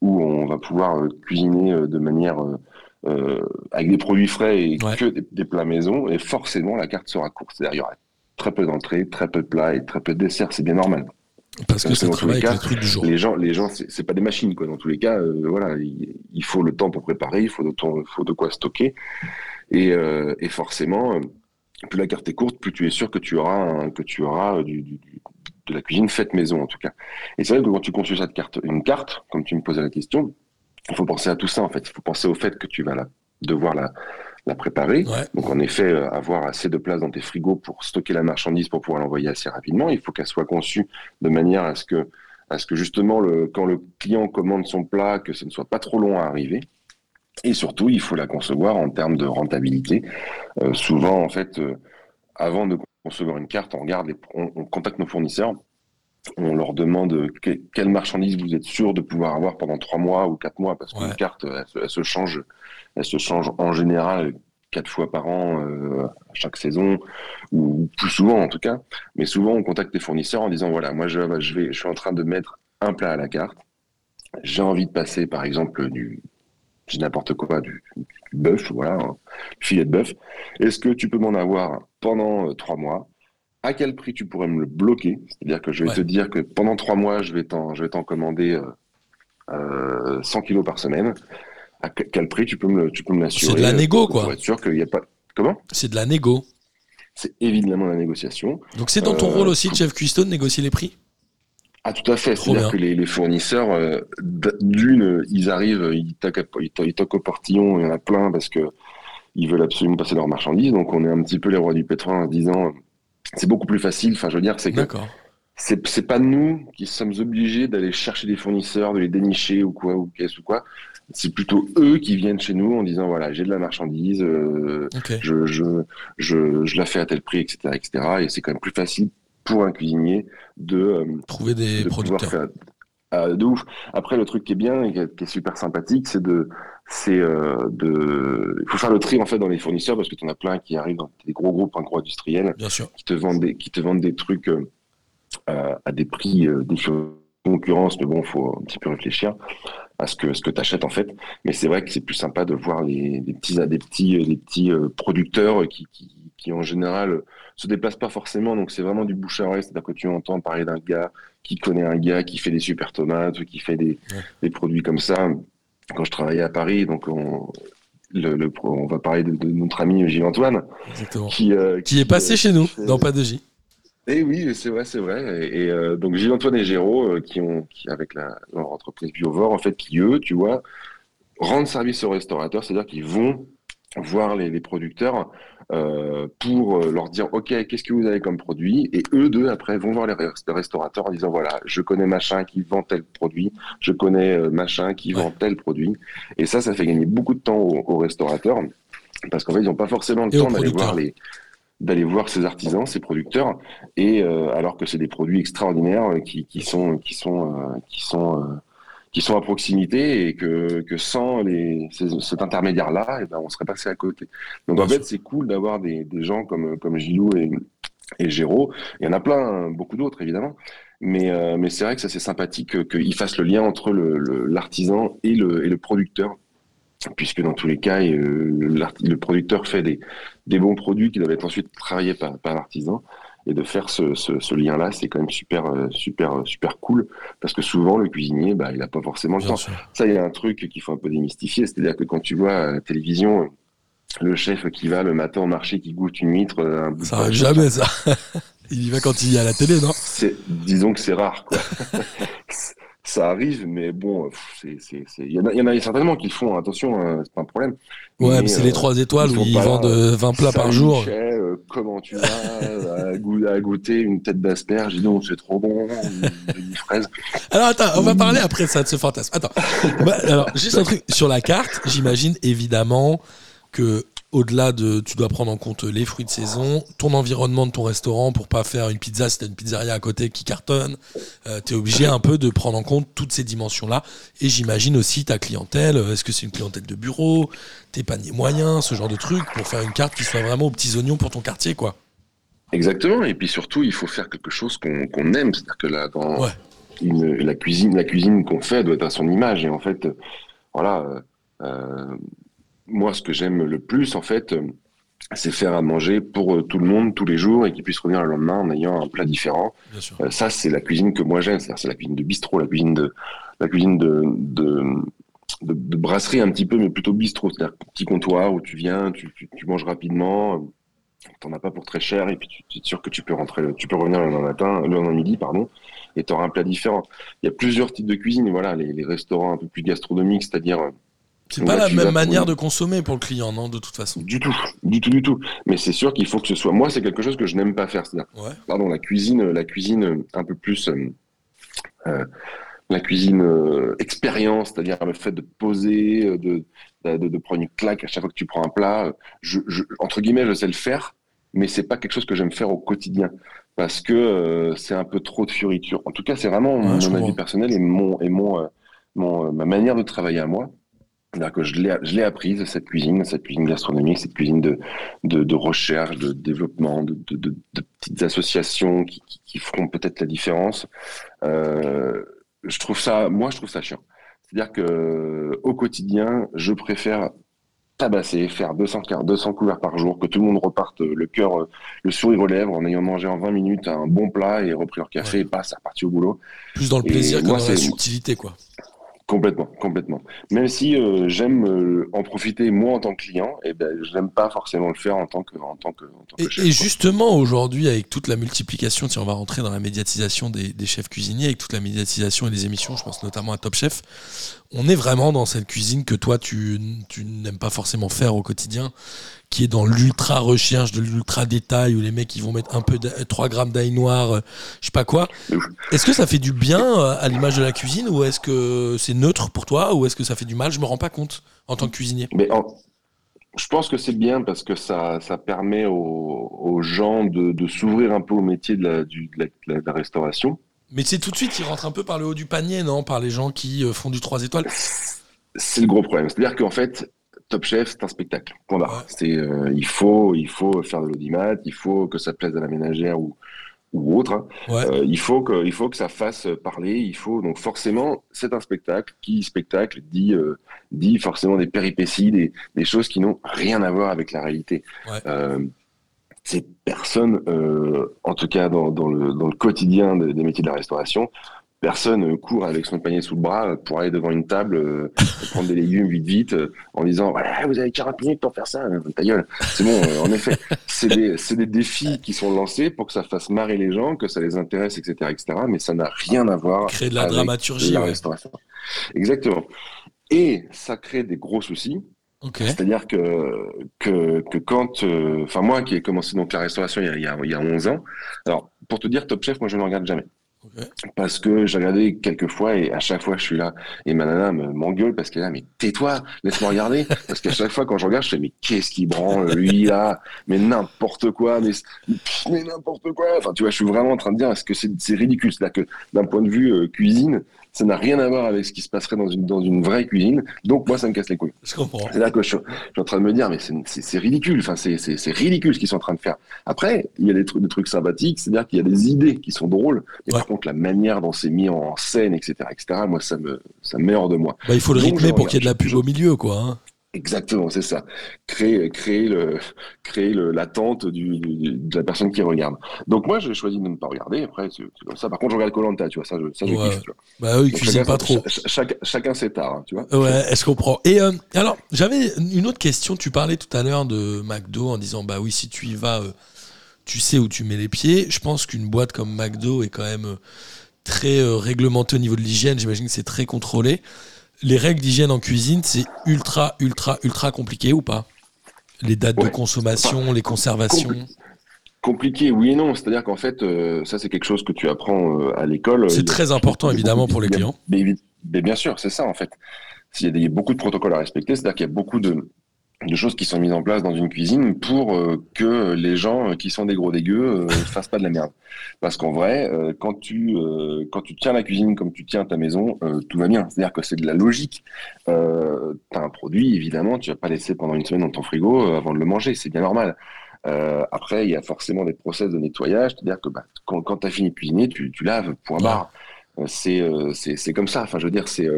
où on va pouvoir euh, cuisiner euh, de manière euh, euh, avec des produits frais et Ouais. que des, des plats maison, et forcément la carte sera courte. C'est-à-dire il y aura très peu d'entrées, très peu de plats et très peu de desserts, c'est bien normal Parce que ça travaille avec les trucs du jour. les gens, les gens, c'est pas des machines quoi. Dans tous les cas, euh, voilà, il, il faut le temps pour préparer, il faut de faut quoi stocker, et, euh, et forcément, euh, plus la carte est courte, plus tu es sûr que tu auras un- que tu auras du, du- du- de la cuisine faite maison en tout cas. Et c'est vrai que quand tu conçois cette carte, une carte, comme tu me posais la question, il faut penser à tout ça en fait. Il faut penser au fait que tu vas la, devoir la, la préparer. Ouais. Donc en effet, euh, avoir assez de place dans tes frigos pour stocker la marchandise pour pouvoir l'envoyer assez rapidement. Il faut qu'elle soit conçue de manière à ce que, à ce que justement, le, quand le client commande son plat, que ce ne soit pas trop long à arriver. Et surtout, il faut la concevoir en termes de rentabilité. Euh, souvent, en fait, euh, avant de concevoir une carte, on regarde, les- on, on contacte nos fournisseurs, on leur demande que- quelle marchandise vous êtes sûr de pouvoir avoir pendant trois mois ou quatre mois, parce qu'une Ouais. carte, elle, se- elle se change, elle se change en général quatre fois par an euh, à chaque saison ou plus souvent en tout cas. Mais souvent, on contacte les fournisseurs en disant voilà, moi je, je vais, je suis en train de mettre un plat à la carte. J'ai envie de passer, par exemple, du j'ai n'importe quoi, du, du bœuf, voilà, un filet de bœuf. Est-ce que tu peux m'en avoir pendant euh, trois mois? À quel prix tu pourrais me le bloquer C'est-à-dire que je vais Ouais. te dire que pendant trois mois, je vais t'en, je vais t'en commander euh, euh, 100 kilos par semaine. À que- quel prix tu peux me, tu peux me l'assurer C'est de la euh, négo, pour quoi. être sûr qu'il n'y a pas. Comment? C'est de la négo. C'est évidemment la négociation. Donc c'est dans ton Euh, rôle aussi de chef cuistot de négocier les prix? Ah, tout à fait. C'est-à-dire que les, les fournisseurs, euh, d'une, ils arrivent, ils toquent, à- ils to- ils toquent au portillon, il y en a plein parce que ils veulent absolument passer leurs marchandises. Donc, on est un petit peu les rois du pétrole en se disant, euh, c'est beaucoup plus facile. Enfin, je veux dire, c'est que c'est c'est pas nous qui sommes obligés d'aller chercher des fournisseurs, de les dénicher ou quoi, ou qu'est-ce ou quoi. C'est plutôt eux qui viennent chez nous en disant voilà, j'ai de la marchandise, euh, Ok. je, je, je, je la fais à tel prix, etc. etc. Et c'est quand même plus facile pour un cuisinier de, euh, Trouver des de pouvoir producteurs. faire ah, de ouf. Après, le truc qui est bien et qui est, qui est super sympathique, c'est de, c'est euh, de, il faut faire le tri en fait dans les fournisseurs parce que tu en as plein qui arrivent dans des gros groupes, un gros industriels, Bien sûr. qui te vendent des, qui te vendent des trucs euh, à, à des prix euh, des concurrence, mais bon, faut un petit peu réfléchir à ce que ce que t'achètes en fait. Mais c'est vrai que c'est plus sympa de voir les, petits des petits des petits euh, producteurs qui, qui qui en général euh, se déplacent pas forcément, donc c'est vraiment du bouche à oreille, c'est-à-dire que tu entends parler d'un gars qui connaît un gars qui fait des super tomates, ou qui fait des, Ouais. des produits comme ça. Quand je travaillais à Paris, donc on, le, le- on va parler de, de notre ami Gilles Antoine, Exactement. qui, euh, Qui est passé euh, chez nous, dans Pas de J. eh oui, c'est vrai, c'est vrai. Et, et, euh, donc Gilles-Antoine et Géraud, qui ont, qui avec la, leur entreprise Biovore, en fait, qui eux, tu vois, rendent service aux restaurateurs, c'est-à-dire qu'ils vont voir les, les producteurs euh, pour euh, leur dire, ok, qu'est-ce que vous avez comme produit? Et eux deux, après, vont voir les, rest- les restaurateurs en disant, voilà, je connais machin qui vend tel produit, je connais euh, machin qui Ouais. vend tel produit. Et ça, ça fait gagner beaucoup de temps aux, aux restaurateurs, parce qu'en fait, ils n'ont pas forcément le Et temps d'aller voir les d'aller voir ces artisans, ces producteurs, et euh, alors que c'est des produits extraordinaires qui, qui sont qui sont euh, qui sont qui sont à proximité et que, que sans les, ces- cet intermédiaire-là, eh ben, on serait passé à côté. Donc Bien en fait, c'est cool d'avoir des, des gens comme, comme Gilou et, et Géraud. Il y en a plein, beaucoup d'autres évidemment. Mais, euh, mais c'est vrai que ça c'est sympathique que- qu'ils fassent le lien entre le- le- l'artisan et, le, et le producteur. Puisque dans tous les cas, euh, le producteur fait des, des bons produits qui doivent être ensuite travaillés par, par l'artisan. Et de faire ce, ce, ce lien-là, c'est quand même super, euh, super, euh, super cool. Parce que souvent, le cuisinier, bah, il n'a pas forcément le temps. Ça, il y a un truc qu'il faut un peu démystifier, c'est-à-dire que quand tu vois à la télévision euh, le chef qui va le matin au marché, qui goûte une huître, euh, un bout de Ça arrive poisson, jamais, ça. *laughs* Il y va quand il y a la télé, non? Disons que c'est rare, quoi. *laughs* ça arrive, mais bon, c'est- il y en a, il y en a certainement qui le font, attention, hein, c'est pas un problème. Ouais, mais, Mais, c'est euh, les 3 étoiles ils où ils vendent euh, 20 plats par jour. Michel, euh, comment tu vas à, goût- à goûter une tête d'asperge Dis donc, c'est trop bon, une, une fraise. *laughs* Alors attends, on va parler après ça de ce fantasme. Attends. Bah, alors, juste un truc sur la carte, j'imagine évidemment que au-delà de tu dois prendre en compte les fruits de saison, ton environnement de ton restaurant pour pas faire une pizza si t'as une pizzeria à côté qui cartonne, euh, tu es obligé un peu de prendre en compte toutes ces dimensions-là et j'imagine aussi ta clientèle, euh, est-ce que c'est une clientèle de bureau, tes paniers moyens, ce genre de trucs pour faire une carte qui soit vraiment aux petits oignons pour ton quartier quoi. Exactement, et puis surtout, il faut faire quelque chose qu'on aime, c'est-à-dire que là, dans Ouais. une- la cuisine, la cuisine qu'on fait doit être à son image, et en fait, euh, voilà, euh, moi, ce que j'aime le plus, en fait, euh, c'est faire à manger pour euh, tout le monde tous les jours et qu'ils puissent revenir le lendemain en ayant un plat différent. Euh, ça, c'est la cuisine que moi j'aime, c'est la cuisine de bistrot, la cuisine de, la cuisine de, de, de, de brasserie un petit peu, mais plutôt bistrot, c'est-à-dire petit comptoir où tu viens, tu, tu, tu manges rapidement, t'en as pas pour très cher, et puis tu, tu es sûr que tu peux rentrer, tu peux revenir le lendemain matin, le lendemain midi, pardon, et tu auras un plat différent. Il y a plusieurs types de cuisine, voilà, les, les restaurants un peu plus gastronomiques, c'est-à-dire C'est pas la même manière de consommer pour le client, non, de toute façon. du tout, du tout, du tout. Mais c'est sûr qu'il faut que ce soit. Moi, c'est quelque chose que je n'aime pas faire, c'est-à-dire Ouais. pardon, la cuisine, la cuisine un peu plus, euh, euh, la cuisine euh, expérience, c'est-à-dire le fait de poser, euh, de, de, de prendre une claque à chaque fois que tu prends un plat. euh, Je, je, entre guillemets, je sais le faire, mais c'est pas quelque chose que j'aime faire au quotidien parce que euh, c'est un peu trop de fioriture. En tout cas, c'est vraiment Ouais, mon avis personnel et mon et mon, euh, mon euh, ma manière de travailler à moi. C'est-à-dire que je l'ai, apprise, cette cuisine, cette cuisine gastronomique, cette cuisine de, de, de recherche, de développement, de, de, petites associations qui, qui, qui feront peut-être la différence. Euh, je trouve ça, moi, je trouve ça chiant. C'est-à-dire que au quotidien, je préfère tabasser, faire 200, quart- 200 couverts par jour, que tout le monde reparte le cœur, le sourire aux lèvres, en ayant mangé en 20 minutes un bon plat et repris leur café, et pas, c'est reparti au boulot. Plus dans le Et plaisir que dans la subtilité, quoi. Complètement, complètement. Même si euh, j'aime euh, en profiter moi en tant que client, et ben je n'aime pas forcément le faire en tant que en tant que, en tant que Et, chef, et quoi. justement, aujourd'hui, avec toute la multiplication, tiens, on va rentrer dans la médiatisation des, des chefs cuisiniers, avec toute la médiatisation et les émissions, je pense notamment à Top Chef, on est vraiment dans cette cuisine que toi, tu, tu n'aimes pas forcément faire au quotidien, qui est dans l'ultra recherche, de l'ultra détail, où les mecs ils vont mettre un peu de 3 grammes d'ail noir, euh, je sais pas quoi. Est-ce que ça fait du bien euh, à l'image de la cuisine, ou est-ce que c'est neutre pour toi, ou est-ce que ça fait du mal? Je me rends pas compte en tant que cuisinier. Mais en- je pense que c'est bien parce que ça, ça permet aux, aux gens de, de s'ouvrir un peu au métier de la, du- de la- de la- de la restauration. Mais c'est tout de suite, ils rentrent un peu par le haut du panier, non? Par les gens qui euh, font du 3 étoiles. C'est le gros problème. C'est-à-dire qu'en fait, Top Chef, c'est un spectacle. Point barre. Ouais. C'est, euh, il, faut, il faut faire de l'audimat, il faut que ça plaise à la ménagère ou, ou autre. hein. Ouais. Euh, il, faut que, il faut que ça fasse parler. Il faut donc forcément, c'est un spectacle. Qui spectacle dit, euh, dit forcément des péripéties, des, des choses qui n'ont rien à voir avec la réalité. Ouais. Ces personnes, en tout cas dans, dans, le, dans le quotidien des, des métiers de la restauration, personne court avec son panier sous le bras pour aller devant une table, euh, prendre des légumes vite vite, euh, en disant voilà vous avez 40 minutes pour faire ça, euh, ta gueule. C'est bon, euh, en effet, c'est des, des défis qui sont lancés pour que ça fasse marrer les gens, que ça les intéresse, etc., etc. Mais ça n'a rien à voir Créer de la avec dramaturgie. la ouais. restauration. Exactement. Et ça crée des gros soucis. C'est-à-dire que, que, que quand. Enfin, moi qui ai commencé donc la restauration il y, a, il y a- il y a 11 ans, alors pour te dire, Top Chef, moi je ne regarde jamais. Parce que j'ai regardé quelques fois et à chaque fois je suis là et ma nana me- m'engueule parce qu'elle est là, mais tais-toi, laisse-moi regarder. *laughs* Parce qu'à chaque fois quand je regarde, je fais, mais qu'est-ce qui branle, lui là, mais n'importe quoi, mais, n'importe quoi. Enfin, tu vois, je suis vraiment en train de dire, est-ce que c'est c'est ridicule? C'est-à-dire que d'un point de vue euh, cuisine, ça n'a rien à voir avec ce qui se passerait dans une, dans une vraie cuisine. Donc moi, ça me casse les couilles. Je comprends. C'est là que je, suis- je suis en train de me dire, mais c'est- ridicule, enfin, c'est- c'est c'est ridicule ce qu'ils sont en train de faire. Après, il y a des trucs, des trucs sympathiques, c'est-à-dire qu'il y a des idées qui sont drôles, mais Ouais. par contre, la manière dont c'est mis en scène, etc., etc., moi, ça me, ça me met hors de moi. Bah, il faut le Donc, rythmer pour qu'il y ait de la pub au milieu, quoi. hein. Exactement, c'est ça. Créer, créer le, créer le, l'attente du, du- de la personne qui regarde. Donc moi, j'ai choisi de ne pas regarder. Après, c'est c'est comme ça. Par contre, je regarde Colanta, tu vois, ça, je, ça, je Ouais. kiffe, tu vois. Bah, cuisinent chacun- pas trop. cha- chaque- chacun ses tards, hein, tu vois. Ouais, je comprends. Et euh, alors, j'avais une autre question. Tu parlais tout à l'heure de McDo en disant bah oui, si tu y vas, euh, tu sais où tu mets les pieds. Je pense qu'une boîte comme McDo est quand même euh, très euh, réglementée au niveau de l'hygiène. J'imagine que c'est très contrôlé. Les règles d'hygiène en cuisine, c'est ultra, ultra, ultra compliqué ou pas? Les dates de consommation, les conservations? Compli- Compliqué, oui et non. C'est-à-dire qu'en fait, euh, ça c'est quelque chose que tu apprends euh, à l'école. C'est très important, évidemment, pour les clients. Mais, bien sûr, c'est ça en fait. Il y a des- beaucoup de protocoles à respecter, c'est-à-dire qu'il y a beaucoup de, de choses qui sont mises en place dans une cuisine pour euh, que les gens qui sont des gros dégueux euh, *laughs* fassent pas de la merde. Parce qu'en vrai, euh, quand tu euh, quand tu tiens la cuisine comme tu tiens ta maison, tout va bien. C'est-à-dire que c'est de la logique. Tu as un produit, évidemment, tu vas pas laisser pendant une semaine dans ton frigo avant de le manger, c'est bien normal. Après, il y a forcément des process de nettoyage, c'est-à-dire que bah, quand, quand tu as fini de cuisiner, tu, tu laves, point barre. C'est c'est comme ça. Enfin, je veux dire, c'est-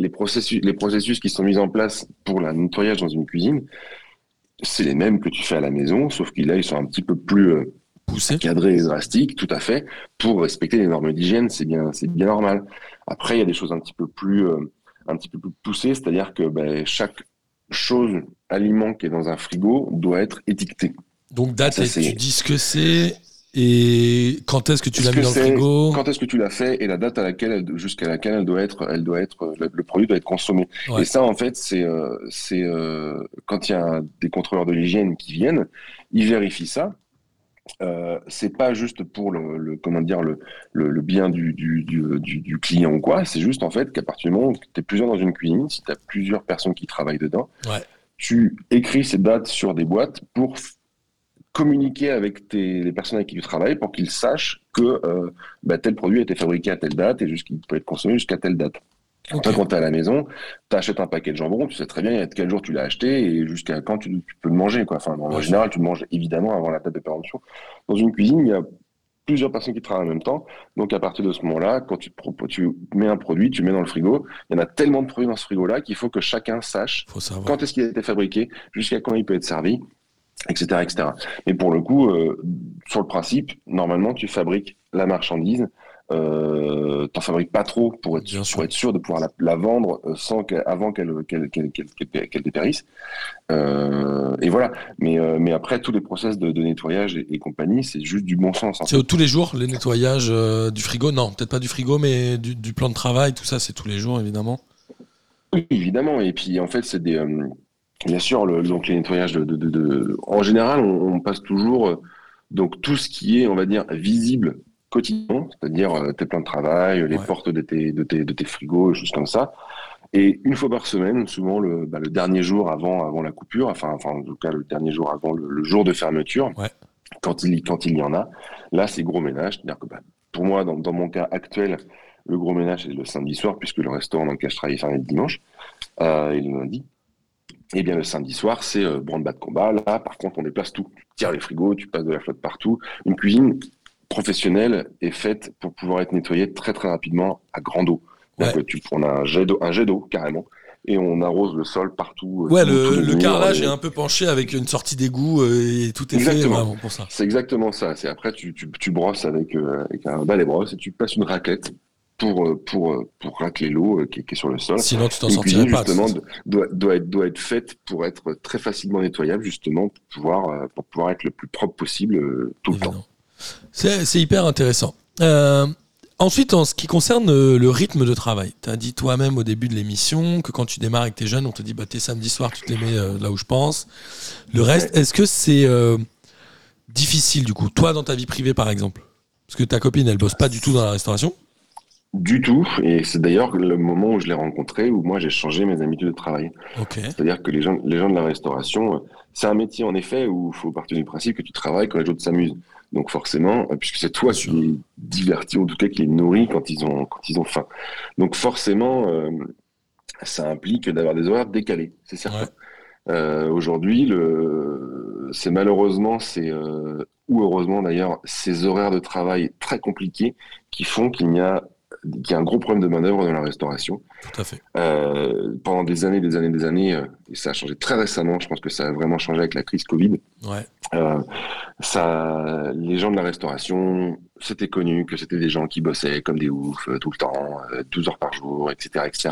les processus les processus qui sont mis en place pour le nettoyage dans une cuisine, c'est les mêmes que tu fais à la maison, sauf qu'ils là ils sont un petit peu plus euh, cadrés et drastiques, tout à fait, pour respecter les normes d'hygiène. C'est bien c'est bien normal. Après, il y a des choses un petit peu plus euh, un petit peu plus poussées, c'est-à-dire que ben, chaque chose aliment qui est dans un frigo doit être étiqueté. Donc, date, Ça, et c'est- tu dis ce que c'est et quand est-ce que tu l'as mis dans le c'est, frigo? Quand est-ce que tu l'as fait et la date à laquelle elle- jusqu'à laquelle elle doit être, elle doit être, le, produit doit être consommé? Ouais. Et ça, en fait, c'est, euh, c'est euh, quand il y a des contrôleurs de l'hygiène qui viennent, ils vérifient ça. Euh, c'est pas juste pour le, le- comment dire le, le, le bien du, du, du, du- du client ou quoi. C'est juste en fait qu'à partir du moment où tu es plusieurs dans une cuisine, si tu as plusieurs personnes qui travaillent dedans, Ouais. tu écris ces dates sur des boîtes pour communiquer avec tes, les personnes avec qui tu travailles pour qu'ils sachent que euh, bah, tel produit a été fabriqué à telle date et jusqu'il peut être consommé jusqu'à telle date. Ok. Toi, quand tu es à la maison, tu achètes un paquet de jambon, tu sais très bien quel jour tu l'as acheté et jusqu'à quand tu, tu peux le manger. Quoi. Enfin, en Ouais. général, tu le manges évidemment avant la date de péremption. Dans une cuisine, il y a plusieurs personnes qui travaillent en même temps. Donc, à partir de ce moment-là, quand tu, tu mets un produit, tu mets dans le frigo, il y en a tellement de produits dans ce frigo-là qu'il faut que chacun sache quand est-ce qu'il a été fabriqué, jusqu'à quand il peut être servi, etc. etc. Mais pour le coup, euh, sur le principe, normalement, tu fabriques la marchandise euh, t'en fabriques pas trop pour être, sûr. pour être sûr de pouvoir la, la vendre euh, sans avant qu'elle qu'elle qu'elle- qu'elle dépérisse. Euh, et voilà. Mais, mais après, tous les process de, de nettoyage et, et compagnie, c'est juste du bon sens. en C'est tous les jours, les nettoyages euh, du frigo? Non, peut-être pas du frigo, mais du, du plan de travail, tout ça, c'est tous les jours, évidemment. Oui, évidemment. Et puis en fait, c'est des. Bien sûr, le, donc les nettoyages de, de, de- de- En général, on, on passe toujours euh, donc tout ce qui est, on va dire, visible quotidien, c'est-à-dire euh, tes plans de travail, les Ouais. portes de tes, de tes de tes frigos, choses comme ça. Et une fois par semaine, souvent le, bah, le dernier jour avant avant la coupure, enfin, enfin en tout cas le dernier jour avant le, le jour de fermeture, Ouais. quand il quand il y en a, là c'est gros ménage, c'est-à-dire que bah, pour moi, dans, dans mon cas actuel, le gros ménage c'est le samedi soir puisque le restaurant dans lequel je travaille est fermé le dimanche euh, et le lundi. Et bien le samedi soir, c'est euh, branle-bas de combat. Là, par contre, on déplace tout. Tu tires les frigos, tu passes de la flotte partout. Une cuisine professionnelle est faite pour pouvoir être nettoyée très très rapidement à grande eau. Donc, Ouais. euh, tu, on a un jet d'eau, un jet d'eau carrément, et on arrose le sol partout. euh, Ouais, le, carrelage est un peu penché avec une sortie d'égout euh, et tout est fait Exactement. vraiment pour ça. C'est exactement ça. C'est après tu, tu, tu brosses avec, euh, avec un balai brosse et tu passes une raclette pour euh, pour euh, pour racler l'eau euh, qui, est- qui est sur le sol. Sinon, tu t'en sortirais cuisine pas. justement doit, doit être doit être faite pour être très facilement nettoyable justement pour pouvoir pour pouvoir être le plus propre possible tout le temps. C'est hyper intéressant. Euh, ensuite, en ce qui concerne le rythme de travail, tu as dit toi-même au début de l'émission que quand tu démarres avec tes jeunes, on te dit bah, tes samedis soirs, tu te les mets euh, là où je pense. Le reste, est-ce que c'est euh, difficile du coup Toi, dans ta vie privée par exemple? Parce que ta copine, elle bosse pas du tout dans la restauration Du tout. Et c'est d'ailleurs le moment où je l'ai rencontré où moi j'ai changé mes habitudes de travail. Ok. C'est-à-dire que les gens, les gens de la restauration, euh, c'est un métier en effet où il faut partir du principe que tu travailles quand les autres s'amusent. Donc forcément, euh, puisque c'est toi qui les divertis, en tout cas qui les nourris quand ils ont, quand ils ont faim. Donc forcément, euh, ça implique d'avoir des horaires décalés, c'est certain. Ouais. Euh, Aujourd'hui, le, c'est malheureusement, c'est euh, ou heureusement d'ailleurs, ces horaires de travail très compliqués qui font qu'il y a, qu'il y a un gros problème de manœuvre dans la restauration. Tout à fait. Euh, pendant des années, des années, des années, euh, et ça a changé très récemment. Je pense que ça a vraiment changé avec la crise Covid. Ouais. Euh, ça, les gens de la restauration, c'était connu que c'était des gens qui bossaient comme des oufs euh, tout le temps, euh, 12 heures par jour, etc., etc.,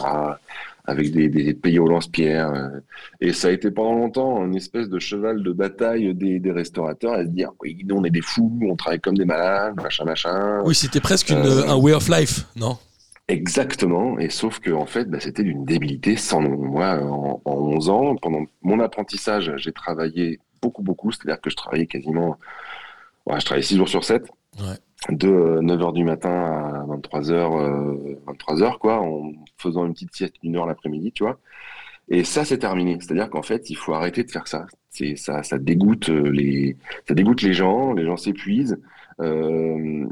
avec des, des pays au lance-pierre. euh. et ça a été pendant longtemps une espèce de cheval de bataille des, des restaurateurs à se dire, oui, nous on est des fous, on travaille comme des malades, machin, machin. Oui, c'était presque une, Euh, un way of life, non? Exactement, et sauf que en fait, bah, c'était d'une débilité sans nom. Moi, en, en 11 ans, pendant mon apprentissage, j'ai travaillé beaucoup, beaucoup, c'est-à-dire que je travaillais quasiment, ouais, je travaillais 6 jours sur 7, Ouais. De 9h du matin à 23h, euh, 23h, quoi, en faisant une petite sieste d'une heure l'après-midi, tu vois. Et ça, c'est terminé. C'est-à-dire qu'en fait, il faut arrêter de faire ça. C'est ça, ça dégoûte euh, les, ça dégoûte les gens. Les gens s'épuisent. Euh,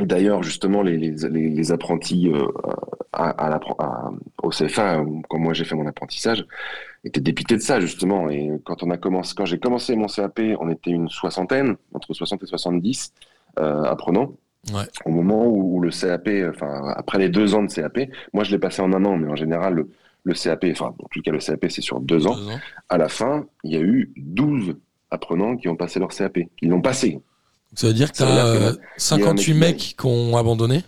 D'ailleurs, justement, les, les, apprentis euh, à, au CFA, euh, quand moi j'ai fait mon apprentissage, étaient dépités de ça justement. Et quand on a commencé, quand j'ai commencé mon CAP, on était une soixantaine, entre 60 et 70 euh, apprenants. Ouais. Au moment où, où le CAP, enfin après les deux ans de CAP, moi je l'ai passé en un an, mais en général le, le CAP, enfin en tout cas le CAP c'est sur deux ans. Deux ans. À la fin, il y a eu 12 apprenants qui ont passé leur CAP. Ils l'ont passé, Ça veut dire que tu as dire que là, il y a un 58 mec mecs qui ont abandonné?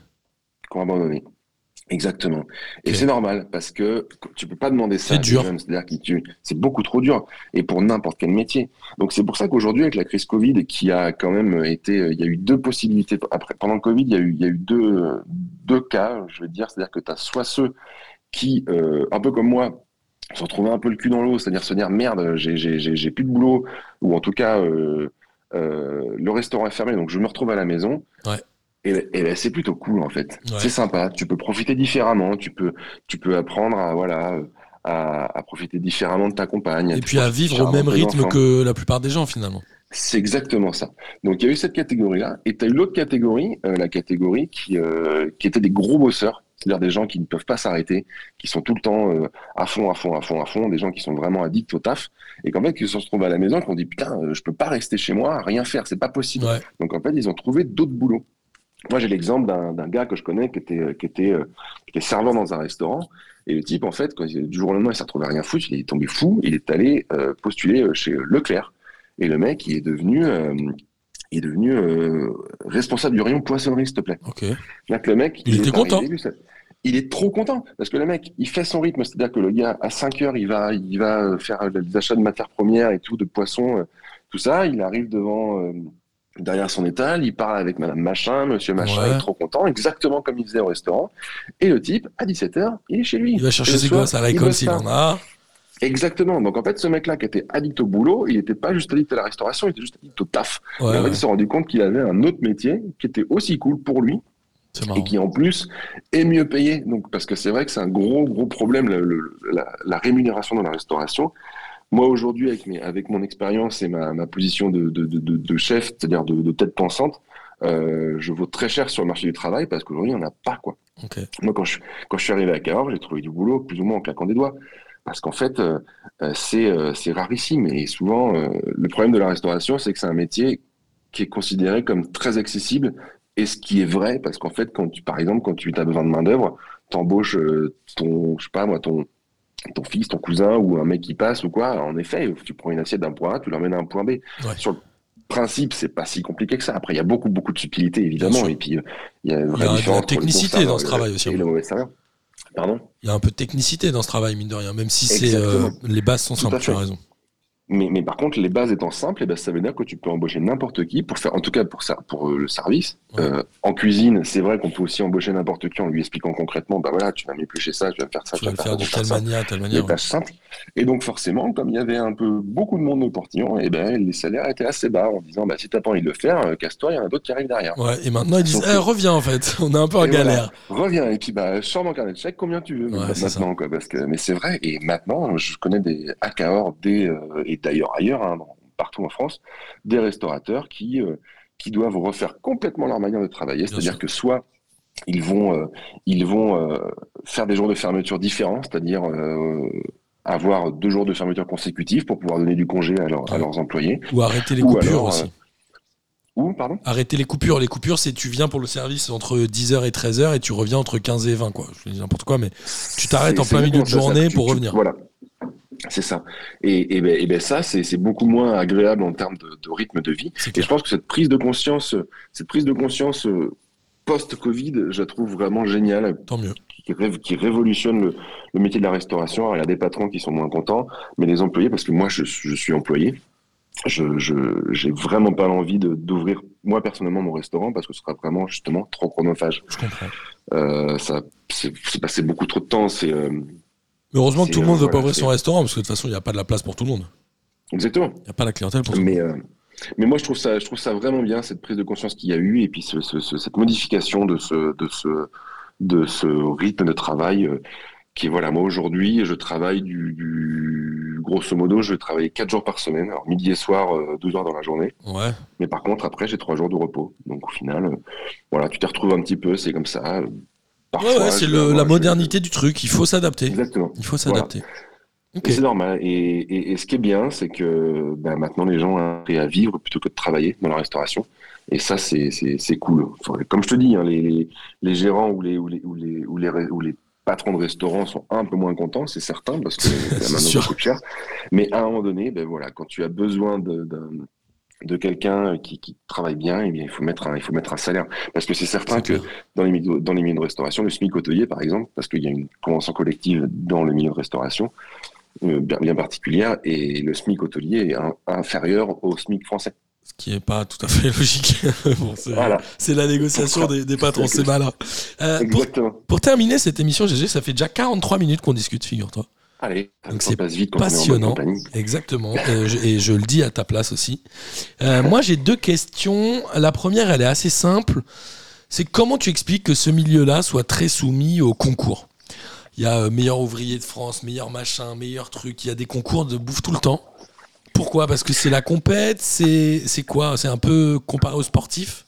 Qui ont abandonné. Exactement. Et c'est normal parce que tu peux pas demander ça C'est dur. C'est-à-dire que c'est beaucoup trop dur et pour n'importe quel métier. Donc c'est pour ça qu'aujourd'hui avec la crise Covid qui a quand même été, il y a eu deux possibilités. Après, pendant le Covid, il y a eu, il y a eu deux, deux cas, je veux dire. C'est-à-dire que tu as soit ceux qui, euh, un peu comme moi, se retrouvaient un peu le cul dans l'eau, c'est-à-dire se dire merde, j'ai, j'ai, j'ai, j'ai plus de boulot ou en tout cas euh, euh, le restaurant est fermé, donc je me retrouve à la maison. Ouais. Et, et ben, c'est plutôt cool en fait. Ouais. C'est sympa. Tu peux profiter différemment. Tu peux, tu peux apprendre à voilà à, à profiter différemment de ta compagne. et puis à vivre au même rythme que la plupart des gens finalement. C'est exactement ça. Donc il y a eu cette catégorie-là, et tu as eu l'autre catégorie, euh, la catégorie qui, euh, qui était des gros bosseurs, c'est-à-dire des gens qui ne peuvent pas s'arrêter, qui sont tout le temps euh, à fond, à fond, à fond, à fond, des gens qui sont vraiment addicts au taf, et qu'en fait qui se retrouvent à la maison, qui ont dit putain, je peux pas rester chez moi, rien faire, c'est pas possible. Ouais. Donc en fait ils ont trouvé d'autres boulots. Moi j'ai l'exemple d'un gars que je connais qui était, euh, qui, était, euh, qui était serveur dans un restaurant, et le type en fait, quand du jour au lendemain il s'est retrouvé à rien foutre, il est tombé fou, il est allé euh, postuler chez Leclerc. Et le mec, il est devenu, euh, il est devenu responsable du rayon poissonnerie, s'il te plaît. Ok. Là, que le mec, Il était est content. ça- Il est trop content parce que le mec, il fait son rythme, c'est-à-dire que le gars à 5 heures, il va, il va faire des achats de matières premières et tout, de poissons, tout ça. Il arrive devant, derrière son étal, il parle avec Madame Machin, Monsieur Machin, Ouais. il est trop content, exactement comme il faisait au restaurant. Et le type, à 17 heures, il est chez lui. Il va chercher ses gosses à l'école s'il en a. Exactement. Donc en fait, ce mec-là qui était addict au boulot, il n'était pas juste addict à la restauration, il était juste addict au taf. Ouais, et en fait, ouais, il s'est rendu compte qu'il avait un autre métier qui était aussi cool pour lui et qui en plus est mieux payé. Donc parce que c'est vrai que c'est un gros gros problème le- le- la, la rémunération dans la restauration. Moi aujourd'hui avec mes, avec mon expérience et ma, ma position de, de, de, de- de chef, c'est-à-dire de, tête pensante, euh, je vaux très cher sur le marché du travail parce qu'aujourd'hui il n'y en a pas quoi. Moi, quand je, quand je suis arrivé à Cahors, j'ai trouvé du boulot plus ou moins en claquant des doigts. Parce qu'en fait, euh, euh, c'est euh, rarissime. Et souvent, euh, le problème de la restauration, c'est que c'est un métier qui est considéré comme très accessible. Et ce qui est vrai, parce qu'en fait, quand tu, par exemple, quand tu as besoin de main-d'œuvre, tu embauches ton, je sais pas moi, ton, ton fils, ton cousin ou un mec qui passe ou quoi. En effet, tu prends une assiette d'un point A, tu l'emmènes à un point B. Ouais. Sur le principe, c'est pas si compliqué que ça. Après, il y a beaucoup, beaucoup de subtilité, évidemment. Et puis, euh, il y a, une vraie différence technicité dans ce et le- travail aussi, Et hein. le mauvais serveur. Pardon? Il y a un peu de technicité dans ce travail, mine de rien, même si c'est euh, les bases sont Tout simples, tu as raison. Mais, mais par contre, les bases étant simples, eh ben, ça veut dire que tu peux embaucher n'importe qui pour faire, en tout cas pour ça, pour euh, le service. Ouais. Euh, en cuisine, c'est vrai qu'on peut aussi embaucher n'importe qui en lui expliquant concrètement, bah voilà, tu vas m'éplucher ça, tu vas me faire ça, Tu vas le faire de ça, telle manière, telle Des manière. ouais. tâches simples. Et donc forcément, comme il y avait un peu beaucoup de monde au portillon, et ben les salaires étaient assez bas en disant, bah si t'as pas envie de le faire, euh, casse-toi, il y en a d'autres qui arrivent derrière. Ouais, et maintenant ils disent Eh, reviens en fait, *laughs* on est un peu en voilà. galère. Reviens et puis bah sors mon carnet de chèques combien tu veux Ouais, maintenant ça. quoi parce que mais c'est vrai et maintenant je connais des à Cahors des euh, et d'ailleurs ailleurs hein, partout en France des restaurateurs qui euh, qui doivent refaire complètement leur manière de travailler c'est-à-dire que soit ils vont euh, ils vont euh, faire des jours de fermeture différents c'est-à-dire euh, avoir deux jours de fermeture consécutifs pour pouvoir donner du congé à, leurs- à leurs employés Ou arrêter les Ou coupures alors, aussi. ou pardon? Arrêter les coupures. Les coupures, c'est tu viens pour le service entre 10h et 13h et tu reviens entre 15 et 20, quoi. Je dis n'importe quoi, mais Tu t'arrêtes en plein milieu de ça, journée tu- pour tu- revenir. Voilà. C'est ça. Et, et, ben, et ben ça, c'est beaucoup moins agréable en termes de, de rythme de vie. Et je pense que cette prise de conscience, cette prise de conscience euh, post-Covid, je la trouve vraiment géniale, Tant mieux. qui, ré- qui révolutionne le, le métier de la restauration. Alors, il y a des patrons qui sont moins contents, mais les employés, parce que moi, je, je suis employé, je j'ai vraiment pas l'envie d'ouvrir moi personnellement mon restaurant parce que ce sera vraiment justement trop chronophage. Je comprends. Euh, ça, c'est c'est passé beaucoup trop de temps. C'est euh, Mais heureusement que tout le monde euh, veut pas ouvrir son restaurant parce que de toute façon, il n'y a pas de la place pour tout le monde. exactement. Il n'y a pas la clientèle pour tout le monde. Mais, euh, mais moi, je trouve, ça, je trouve ça vraiment bien, cette prise de conscience qu'il y a eu, et puis ce, ce- ce- cette modification de ce, de, ce, de ce rythme de travail, euh, qui est, voilà, moi, aujourd'hui, je travaille du, du- grosso modo, je vais travailler quatre jours par semaine, alors midi et soir, euh, heures dans la journée, Ouais. mais par contre, après, j'ai trois jours de repos. Donc, au final, euh, voilà, tu te retrouves un petit peu, c'est comme ça. Ouais, Parfois, ouais, c'est la je- modernité du truc. Il faut s'adapter. Exactement. Il faut s'adapter. Et C'est normal. Et, et- et ce qui est bien, c'est que ben, maintenant les gens ont appris à vivre plutôt que de travailler dans la restauration. Et ça, c'est cool. Enfin, comme je te dis, hein, les, les, les gérants ou les, ou, les, ou, les, ou, les, re- ou les patrons de restaurants sont un peu moins contents, c'est certain, parce que *laughs* sûr. coûte cher. Mais à un moment donné, ben, voilà, quand tu as besoin de, d'un- de quelqu'un qui, qui travaille bien, eh bien, il faut mettre un, il faut mettre un salaire. Parce que c'est certain que clair. dans les, milieux, dans les milieux de restauration, le SMIC hôtelier, par exemple, parce qu'il y a une convention collective dans le milieu de restauration, euh, bien, bien particulière, et le SMIC hôtelier est un- inférieur au SMIC français. Ce qui n'est pas tout à fait *laughs* logique. Bon, c'est Voilà, la négociation des, des patrons, c'est malin. Euh, pour, pour terminer cette émission, GG, ça fait déjà 43 minutes qu'on discute, figure-toi. Allez, Donc c'est passe vite quand on est en passionnant. Exactement. Euh, je- et je le dis à ta place aussi. Euh, moi, j'ai deux questions. La première, elle est assez simple. C'est comment tu expliques que ce milieu-là soit très soumis au concours? Il y a euh, meilleur ouvrier de France, meilleur machin, meilleur truc. Il y a des concours de bouffe tout le temps. Pourquoi? Parce que c'est la compète C'est c'est quoi? C'est un peu comparé aux sportifs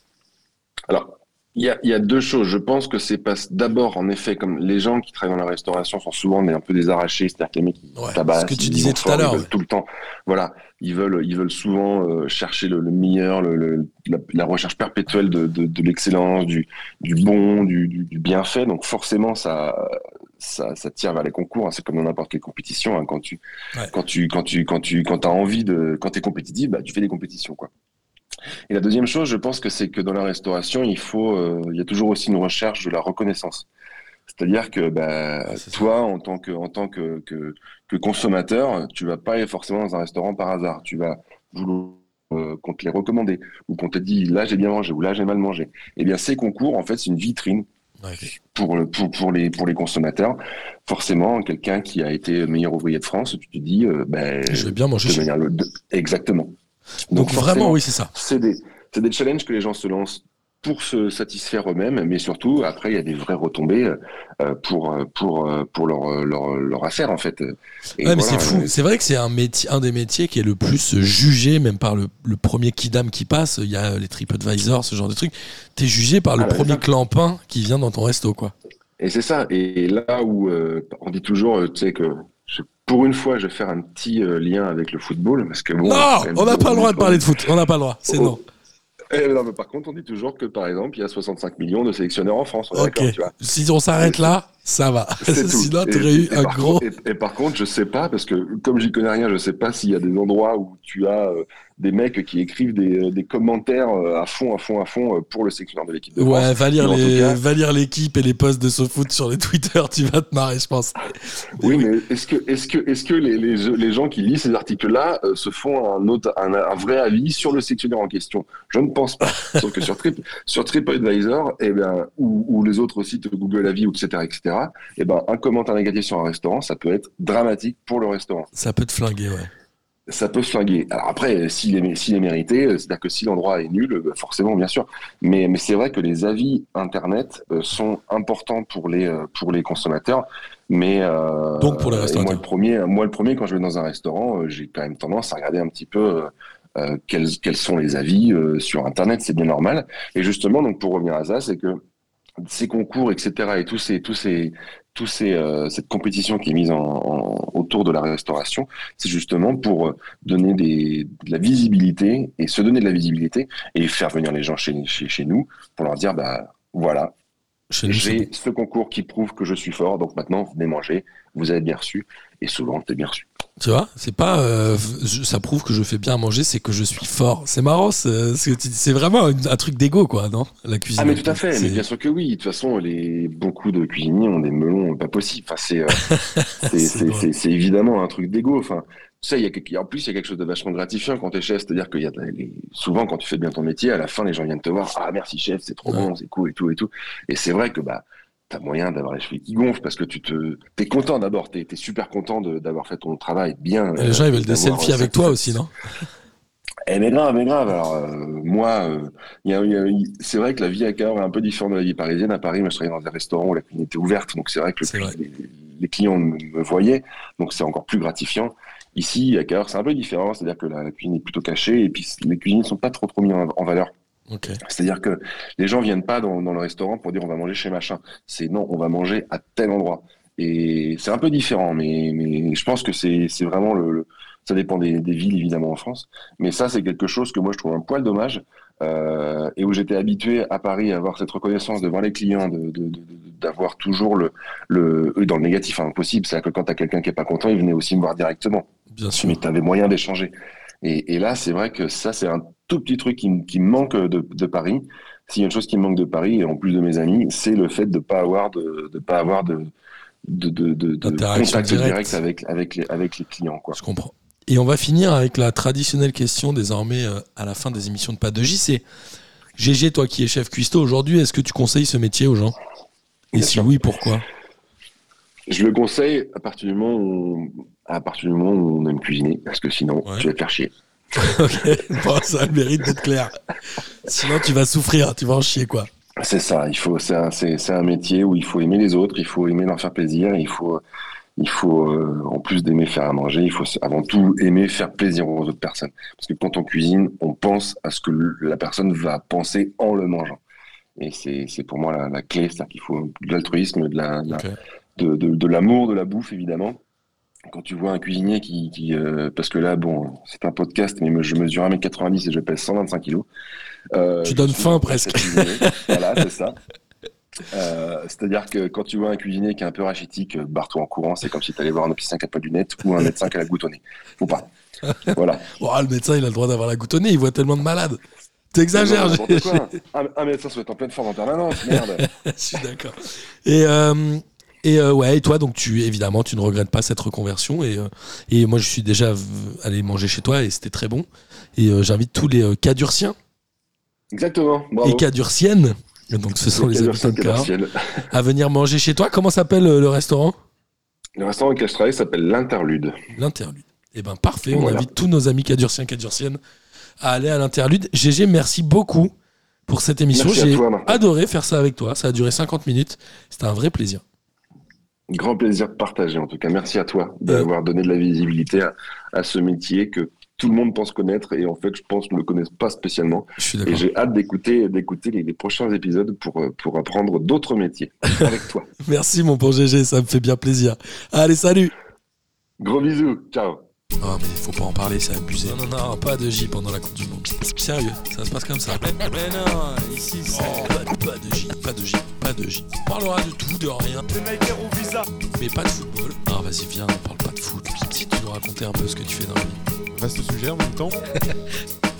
Alors, il y a, il y a deux choses. Je pense que c'est pas d'abord, en effet, comme les gens qui travaillent dans la restauration sont souvent un peu des arrachés, c'est-à-dire que les mecs qui Ouais, tabassent, ce que tu ils disais tout à l'heure, ils veulent ouais. tout le temps. Voilà, ils veulent, ils veulent souvent euh, chercher le, le meilleur, le, le- la, la recherche perpétuelle de, de, de l'excellence, du, du bon, du, du, du bienfait. Donc forcément, ça, ça, ça tire vers les concours. hein. C'est comme dans n'importe quelle compétition. hein. Quand tu, Ouais. quand tu, quand tu, quand tu, quand as envie de, quand t'es compétitif, bah, tu fais des compétitions, quoi. Et la deuxième chose, je pense que c'est que dans la restauration, il faut, euh, il y a toujours aussi une recherche de la reconnaissance. C'est-à-dire que bah, ça. toi, en tant que, en tant que, que, que consommateur, tu vas pas aller forcément dans un restaurant par hasard. Tu vas vouloir euh, qu'on te l'ait recommandé ou qu'on te dit là j'ai bien mangé ou là j'ai mal mangé. Eh bien, ces concours, en fait, c'est une vitrine pour, le, pour, pour, les, pour les consommateurs. Forcément, quelqu'un qui a été meilleur ouvrier de France, tu te dis, euh, ben, Je vais bien manger de chez manière le- de- exactement. Donc, vraiment, oui, c'est ça. c'est des, des challenges que les gens se lancent pour se satisfaire eux-mêmes, mais surtout, après, il y a des vraies retombées euh, pour, euh, pour, euh, pour leur, leur, leur affaire, en fait. Ouais, mais voilà, c'est fou. C'est vrai que c'est un, métier, un des métiers qui est le plus jugé, même par le, le premier kidam qui passe. Il y a les TripAdvisor, ce genre de trucs. T'es jugé par le Ah, bah, premier clampin qui vient dans ton resto, quoi. Et c'est ça. Et là où euh, on dit toujours, tu sais, que pour une fois, je vais faire un petit euh, lien avec le football, parce que bon. non, on n'a pas le droit de parler de foot. On n'a pas le droit. C'est Oh. non. Eh, non, mais par contre, on dit toujours que, par exemple, il y a 65 millions de sélectionneurs en France. on Ok. d'accord, tu vois. Si on s'arrête là, ça va. *laughs* Sinon, Et- t'aurais eu et un par gros. contre- et, et par contre, je sais pas, parce que comme j'y connais rien, je sais pas s'il y a des endroits où tu as euh, des mecs qui écrivent des, euh, des commentaires euh, à fond, à fond, à fond pour le sélectionneur de l'équipe de France. Ouais, va lire, Mais en tout les, cas- va lire l'équipe et les posts de SoFoot sur les *laughs* Twitter, tu vas te marrer, je pense. Oui, mais est-ce que, est-ce que, est-ce que les, les, les gens qui lisent ces articles-là euh, se font un, autre, un, un vrai avis sur le sélectionneur en question? Je ne pense pas. Sauf que sur, Trip, sur TripAdvisor, eh ou, ou les autres sites Google Avis, etc., etc., eh ben, un commentaire négatif sur un restaurant, ça peut être dramatique pour le restaurant. Ça peut te flinguer, ouais. Ça peut se flinguer. Alors après, s'il est, s'il est mérité, euh, c'est-à-dire que si l'endroit est nul, euh, forcément, bien sûr. Mais, mais c'est vrai que les avis Internet euh, sont importants pour les, pour les consommateurs. Mais, euh, Donc pour les et. Moi, le premier, moi, le premier, quand je vais dans un restaurant, j'ai quand même tendance à regarder un petit peu euh, quels, quels sont les avis euh, sur Internet. C'est bien normal. Et justement, donc pour revenir à ça, c'est que ces concours, etc., et tous ces, tous ces, tous ces, euh, cette compétition qui est mise en, en- autour de la restauration, c'est justement pour euh, donner des, de la visibilité et se donner de la visibilité et faire venir les gens chez, chez, chez nous pour leur dire, bah voilà, j'ai ce concours qui prouve que je suis fort, donc maintenant venez manger, vous avez bien reçu, et souvent t'es bien reçu. Tu vois, c'est pas. euh, je- ça prouve que je fais bien à manger, c'est que je suis fort. C'est marrant, c'est ce que tu dis. c'est vraiment un, un truc d'ego, quoi, non? La cuisine. Ah mais tout à fait, mais bien sûr que oui. De toute façon, les beaucoup de cuisiniers ont des melons pas possibles. Enfin, c'est euh, *laughs* c'est- évidemment un truc d'ego. Enfin, tu sais, il y a en plus il y a quelque chose de vachement gratifiant quand t'es chef, c'est-à-dire qu'il y a souvent quand tu fais bien ton métier, à la fin les gens viennent te voir, ah merci chef, c'est trop Ouais. bon, c'est cool et tout et tout. Et c'est vrai que bah t'as moyen d'avoir les cheveux qui gonflent parce que tu te t'es content d'abord, t'es es super content de- d'avoir fait ton travail bien. Et les gens, ils veulent des selfies avec toi aussi, non? Eh mais grave, mais grave. Alors euh, moi, euh, c'est vrai que la vie à Cahors est un peu différente de la vie parisienne. À Paris, moi, je travaillais dans un restaurant où la cuisine était ouverte, donc c'est vrai que le- vrai. les, les clients me, voyaient, donc c'est encore plus gratifiant. Ici, à Cahors, c'est un peu différent, c'est-à-dire que la, la cuisine est plutôt cachée et puis les cuisiniers ne sont pas trop trop mis en, en valeur. C'est-à-dire que les gens viennent pas dans, dans le restaurant pour dire on va manger chez machin. C'est non, on va manger à tel endroit. Et c'est un peu différent, mais, mais je pense que c'est vraiment le, le- ça dépend des, des villes évidemment en France. Mais ça c'est quelque chose que moi je trouve un poil dommage euh, et où j'étais habitué à Paris à avoir cette reconnaissance devant les clients, de- de- de- de- d'avoir toujours le, dans le négatif hein, impossible. C'est-à-dire que quand t'as quelqu'un qui est pas content, il venait aussi me voir directement Bien sûr. mais tu avais moyen d'échanger. Et, et là, c'est vrai que ça, c'est un tout petit truc qui, me- qui manque de, de Paris. S'il y a une chose qui me manque de Paris, et en plus de mes amis, c'est le fait de pas avoir de, de pas avoir de, contact direct avec, avec, les, avec les clients. Quoi. Je comprends. Et on va finir avec la traditionnelle question désormais euh, à la fin des émissions de Pas de J. C'est GG, toi qui es chef cuistot aujourd'hui, est-ce que tu conseilles ce métier aux gens? Et Bien si sûr. oui, pourquoi? Je le conseille à partir du moment où, à partir du moment où on aime cuisiner, parce que sinon, Ouais. tu vas te faire chier. *laughs* Ok, bon, ça a le mérite d'être clair. Sinon, tu vas souffrir, tu vas en chier, quoi. C'est ça, il faut, c'est un, un métier où il faut aimer les autres, il faut aimer leur faire plaisir, il faut, il faut euh, en plus d'aimer faire à manger, il faut avant tout aimer faire plaisir aux autres personnes. Parce que quand on cuisine, on pense à ce que la personne va penser en le mangeant. Et c'est, c'est pour moi la, la clé, c'est-à-dire qu'il faut de l'altruisme, de, la, de la- de, de, de l'amour de la bouffe évidemment. Quand tu vois un cuisinier qui, qui euh, parce que là bon c'est un podcast mais je mesure 1m90 et je pèse 125 kilos. Euh, Tu donnes faim un presque. voilà c'est ça. Euh, C'est-à-dire que quand tu vois un cuisinier qui est un peu rachitique, barre-toi en courant, c'est comme si tu allais voir un opticien qui a pas de lunettes ou un *laughs* médecin qui a la nez. Faut pas. Voilà. Bon, ah, le médecin, il a le droit d'avoir la nez, il voit tellement de malades. T'exagères, ça, ça doit être en pleine forme en permanence, merde. *laughs* je suis d'accord. Et, euh, et euh, ouais, et toi, donc tu évidemment, tu ne regrettes pas cette reconversion. Et, euh, et moi, je suis déjà allé manger chez toi et c'était très bon. Et euh, j'invite tous les Cadurciens Exactement, bravo. et Cadurciennes, donc ce sont les habitants de Cahors, à venir manger chez toi. Comment s'appelle le restaurant? Le restaurant auquel je travaille s'appelle l'Interlude. L'interlude. Eh ben parfait, on Voilà. invite tous nos amis cadurciens, cadurciennes à aller à l'interlude. GG, merci beaucoup pour cette émission. J'ai adoré faire ça avec toi. Ça a duré 50 minutes. C'était un vrai plaisir. Grand plaisir de partager, en tout cas. Merci à toi d'avoir donné de la visibilité à, à ce métier que tout le monde pense connaître et en fait, je pense ne le connaissent pas spécialement. Je suis Et j'ai hâte d'écouter d'écouter les, les prochains épisodes pour, euh, pour apprendre d'autres métiers *laughs* avec toi. Merci mon bon GG, ça me fait bien plaisir. Allez, salut Gros bisous, ciao. Oh mais faut pas en parler, c'est abusé. Non, non, non, pas de J pendant la Coupe du Monde. Sérieux, ça se passe comme ça. Mais non, ici, c'est... pas, pas de J, pas de J, pas de J. On parlera de tout, de rien, au visa. mais pas de football. Ah vas-y, viens, on parle pas de foot. Si tu nous raconter un peu ce que tu fais dans la vie. Vaste sujet en même temps. *laughs*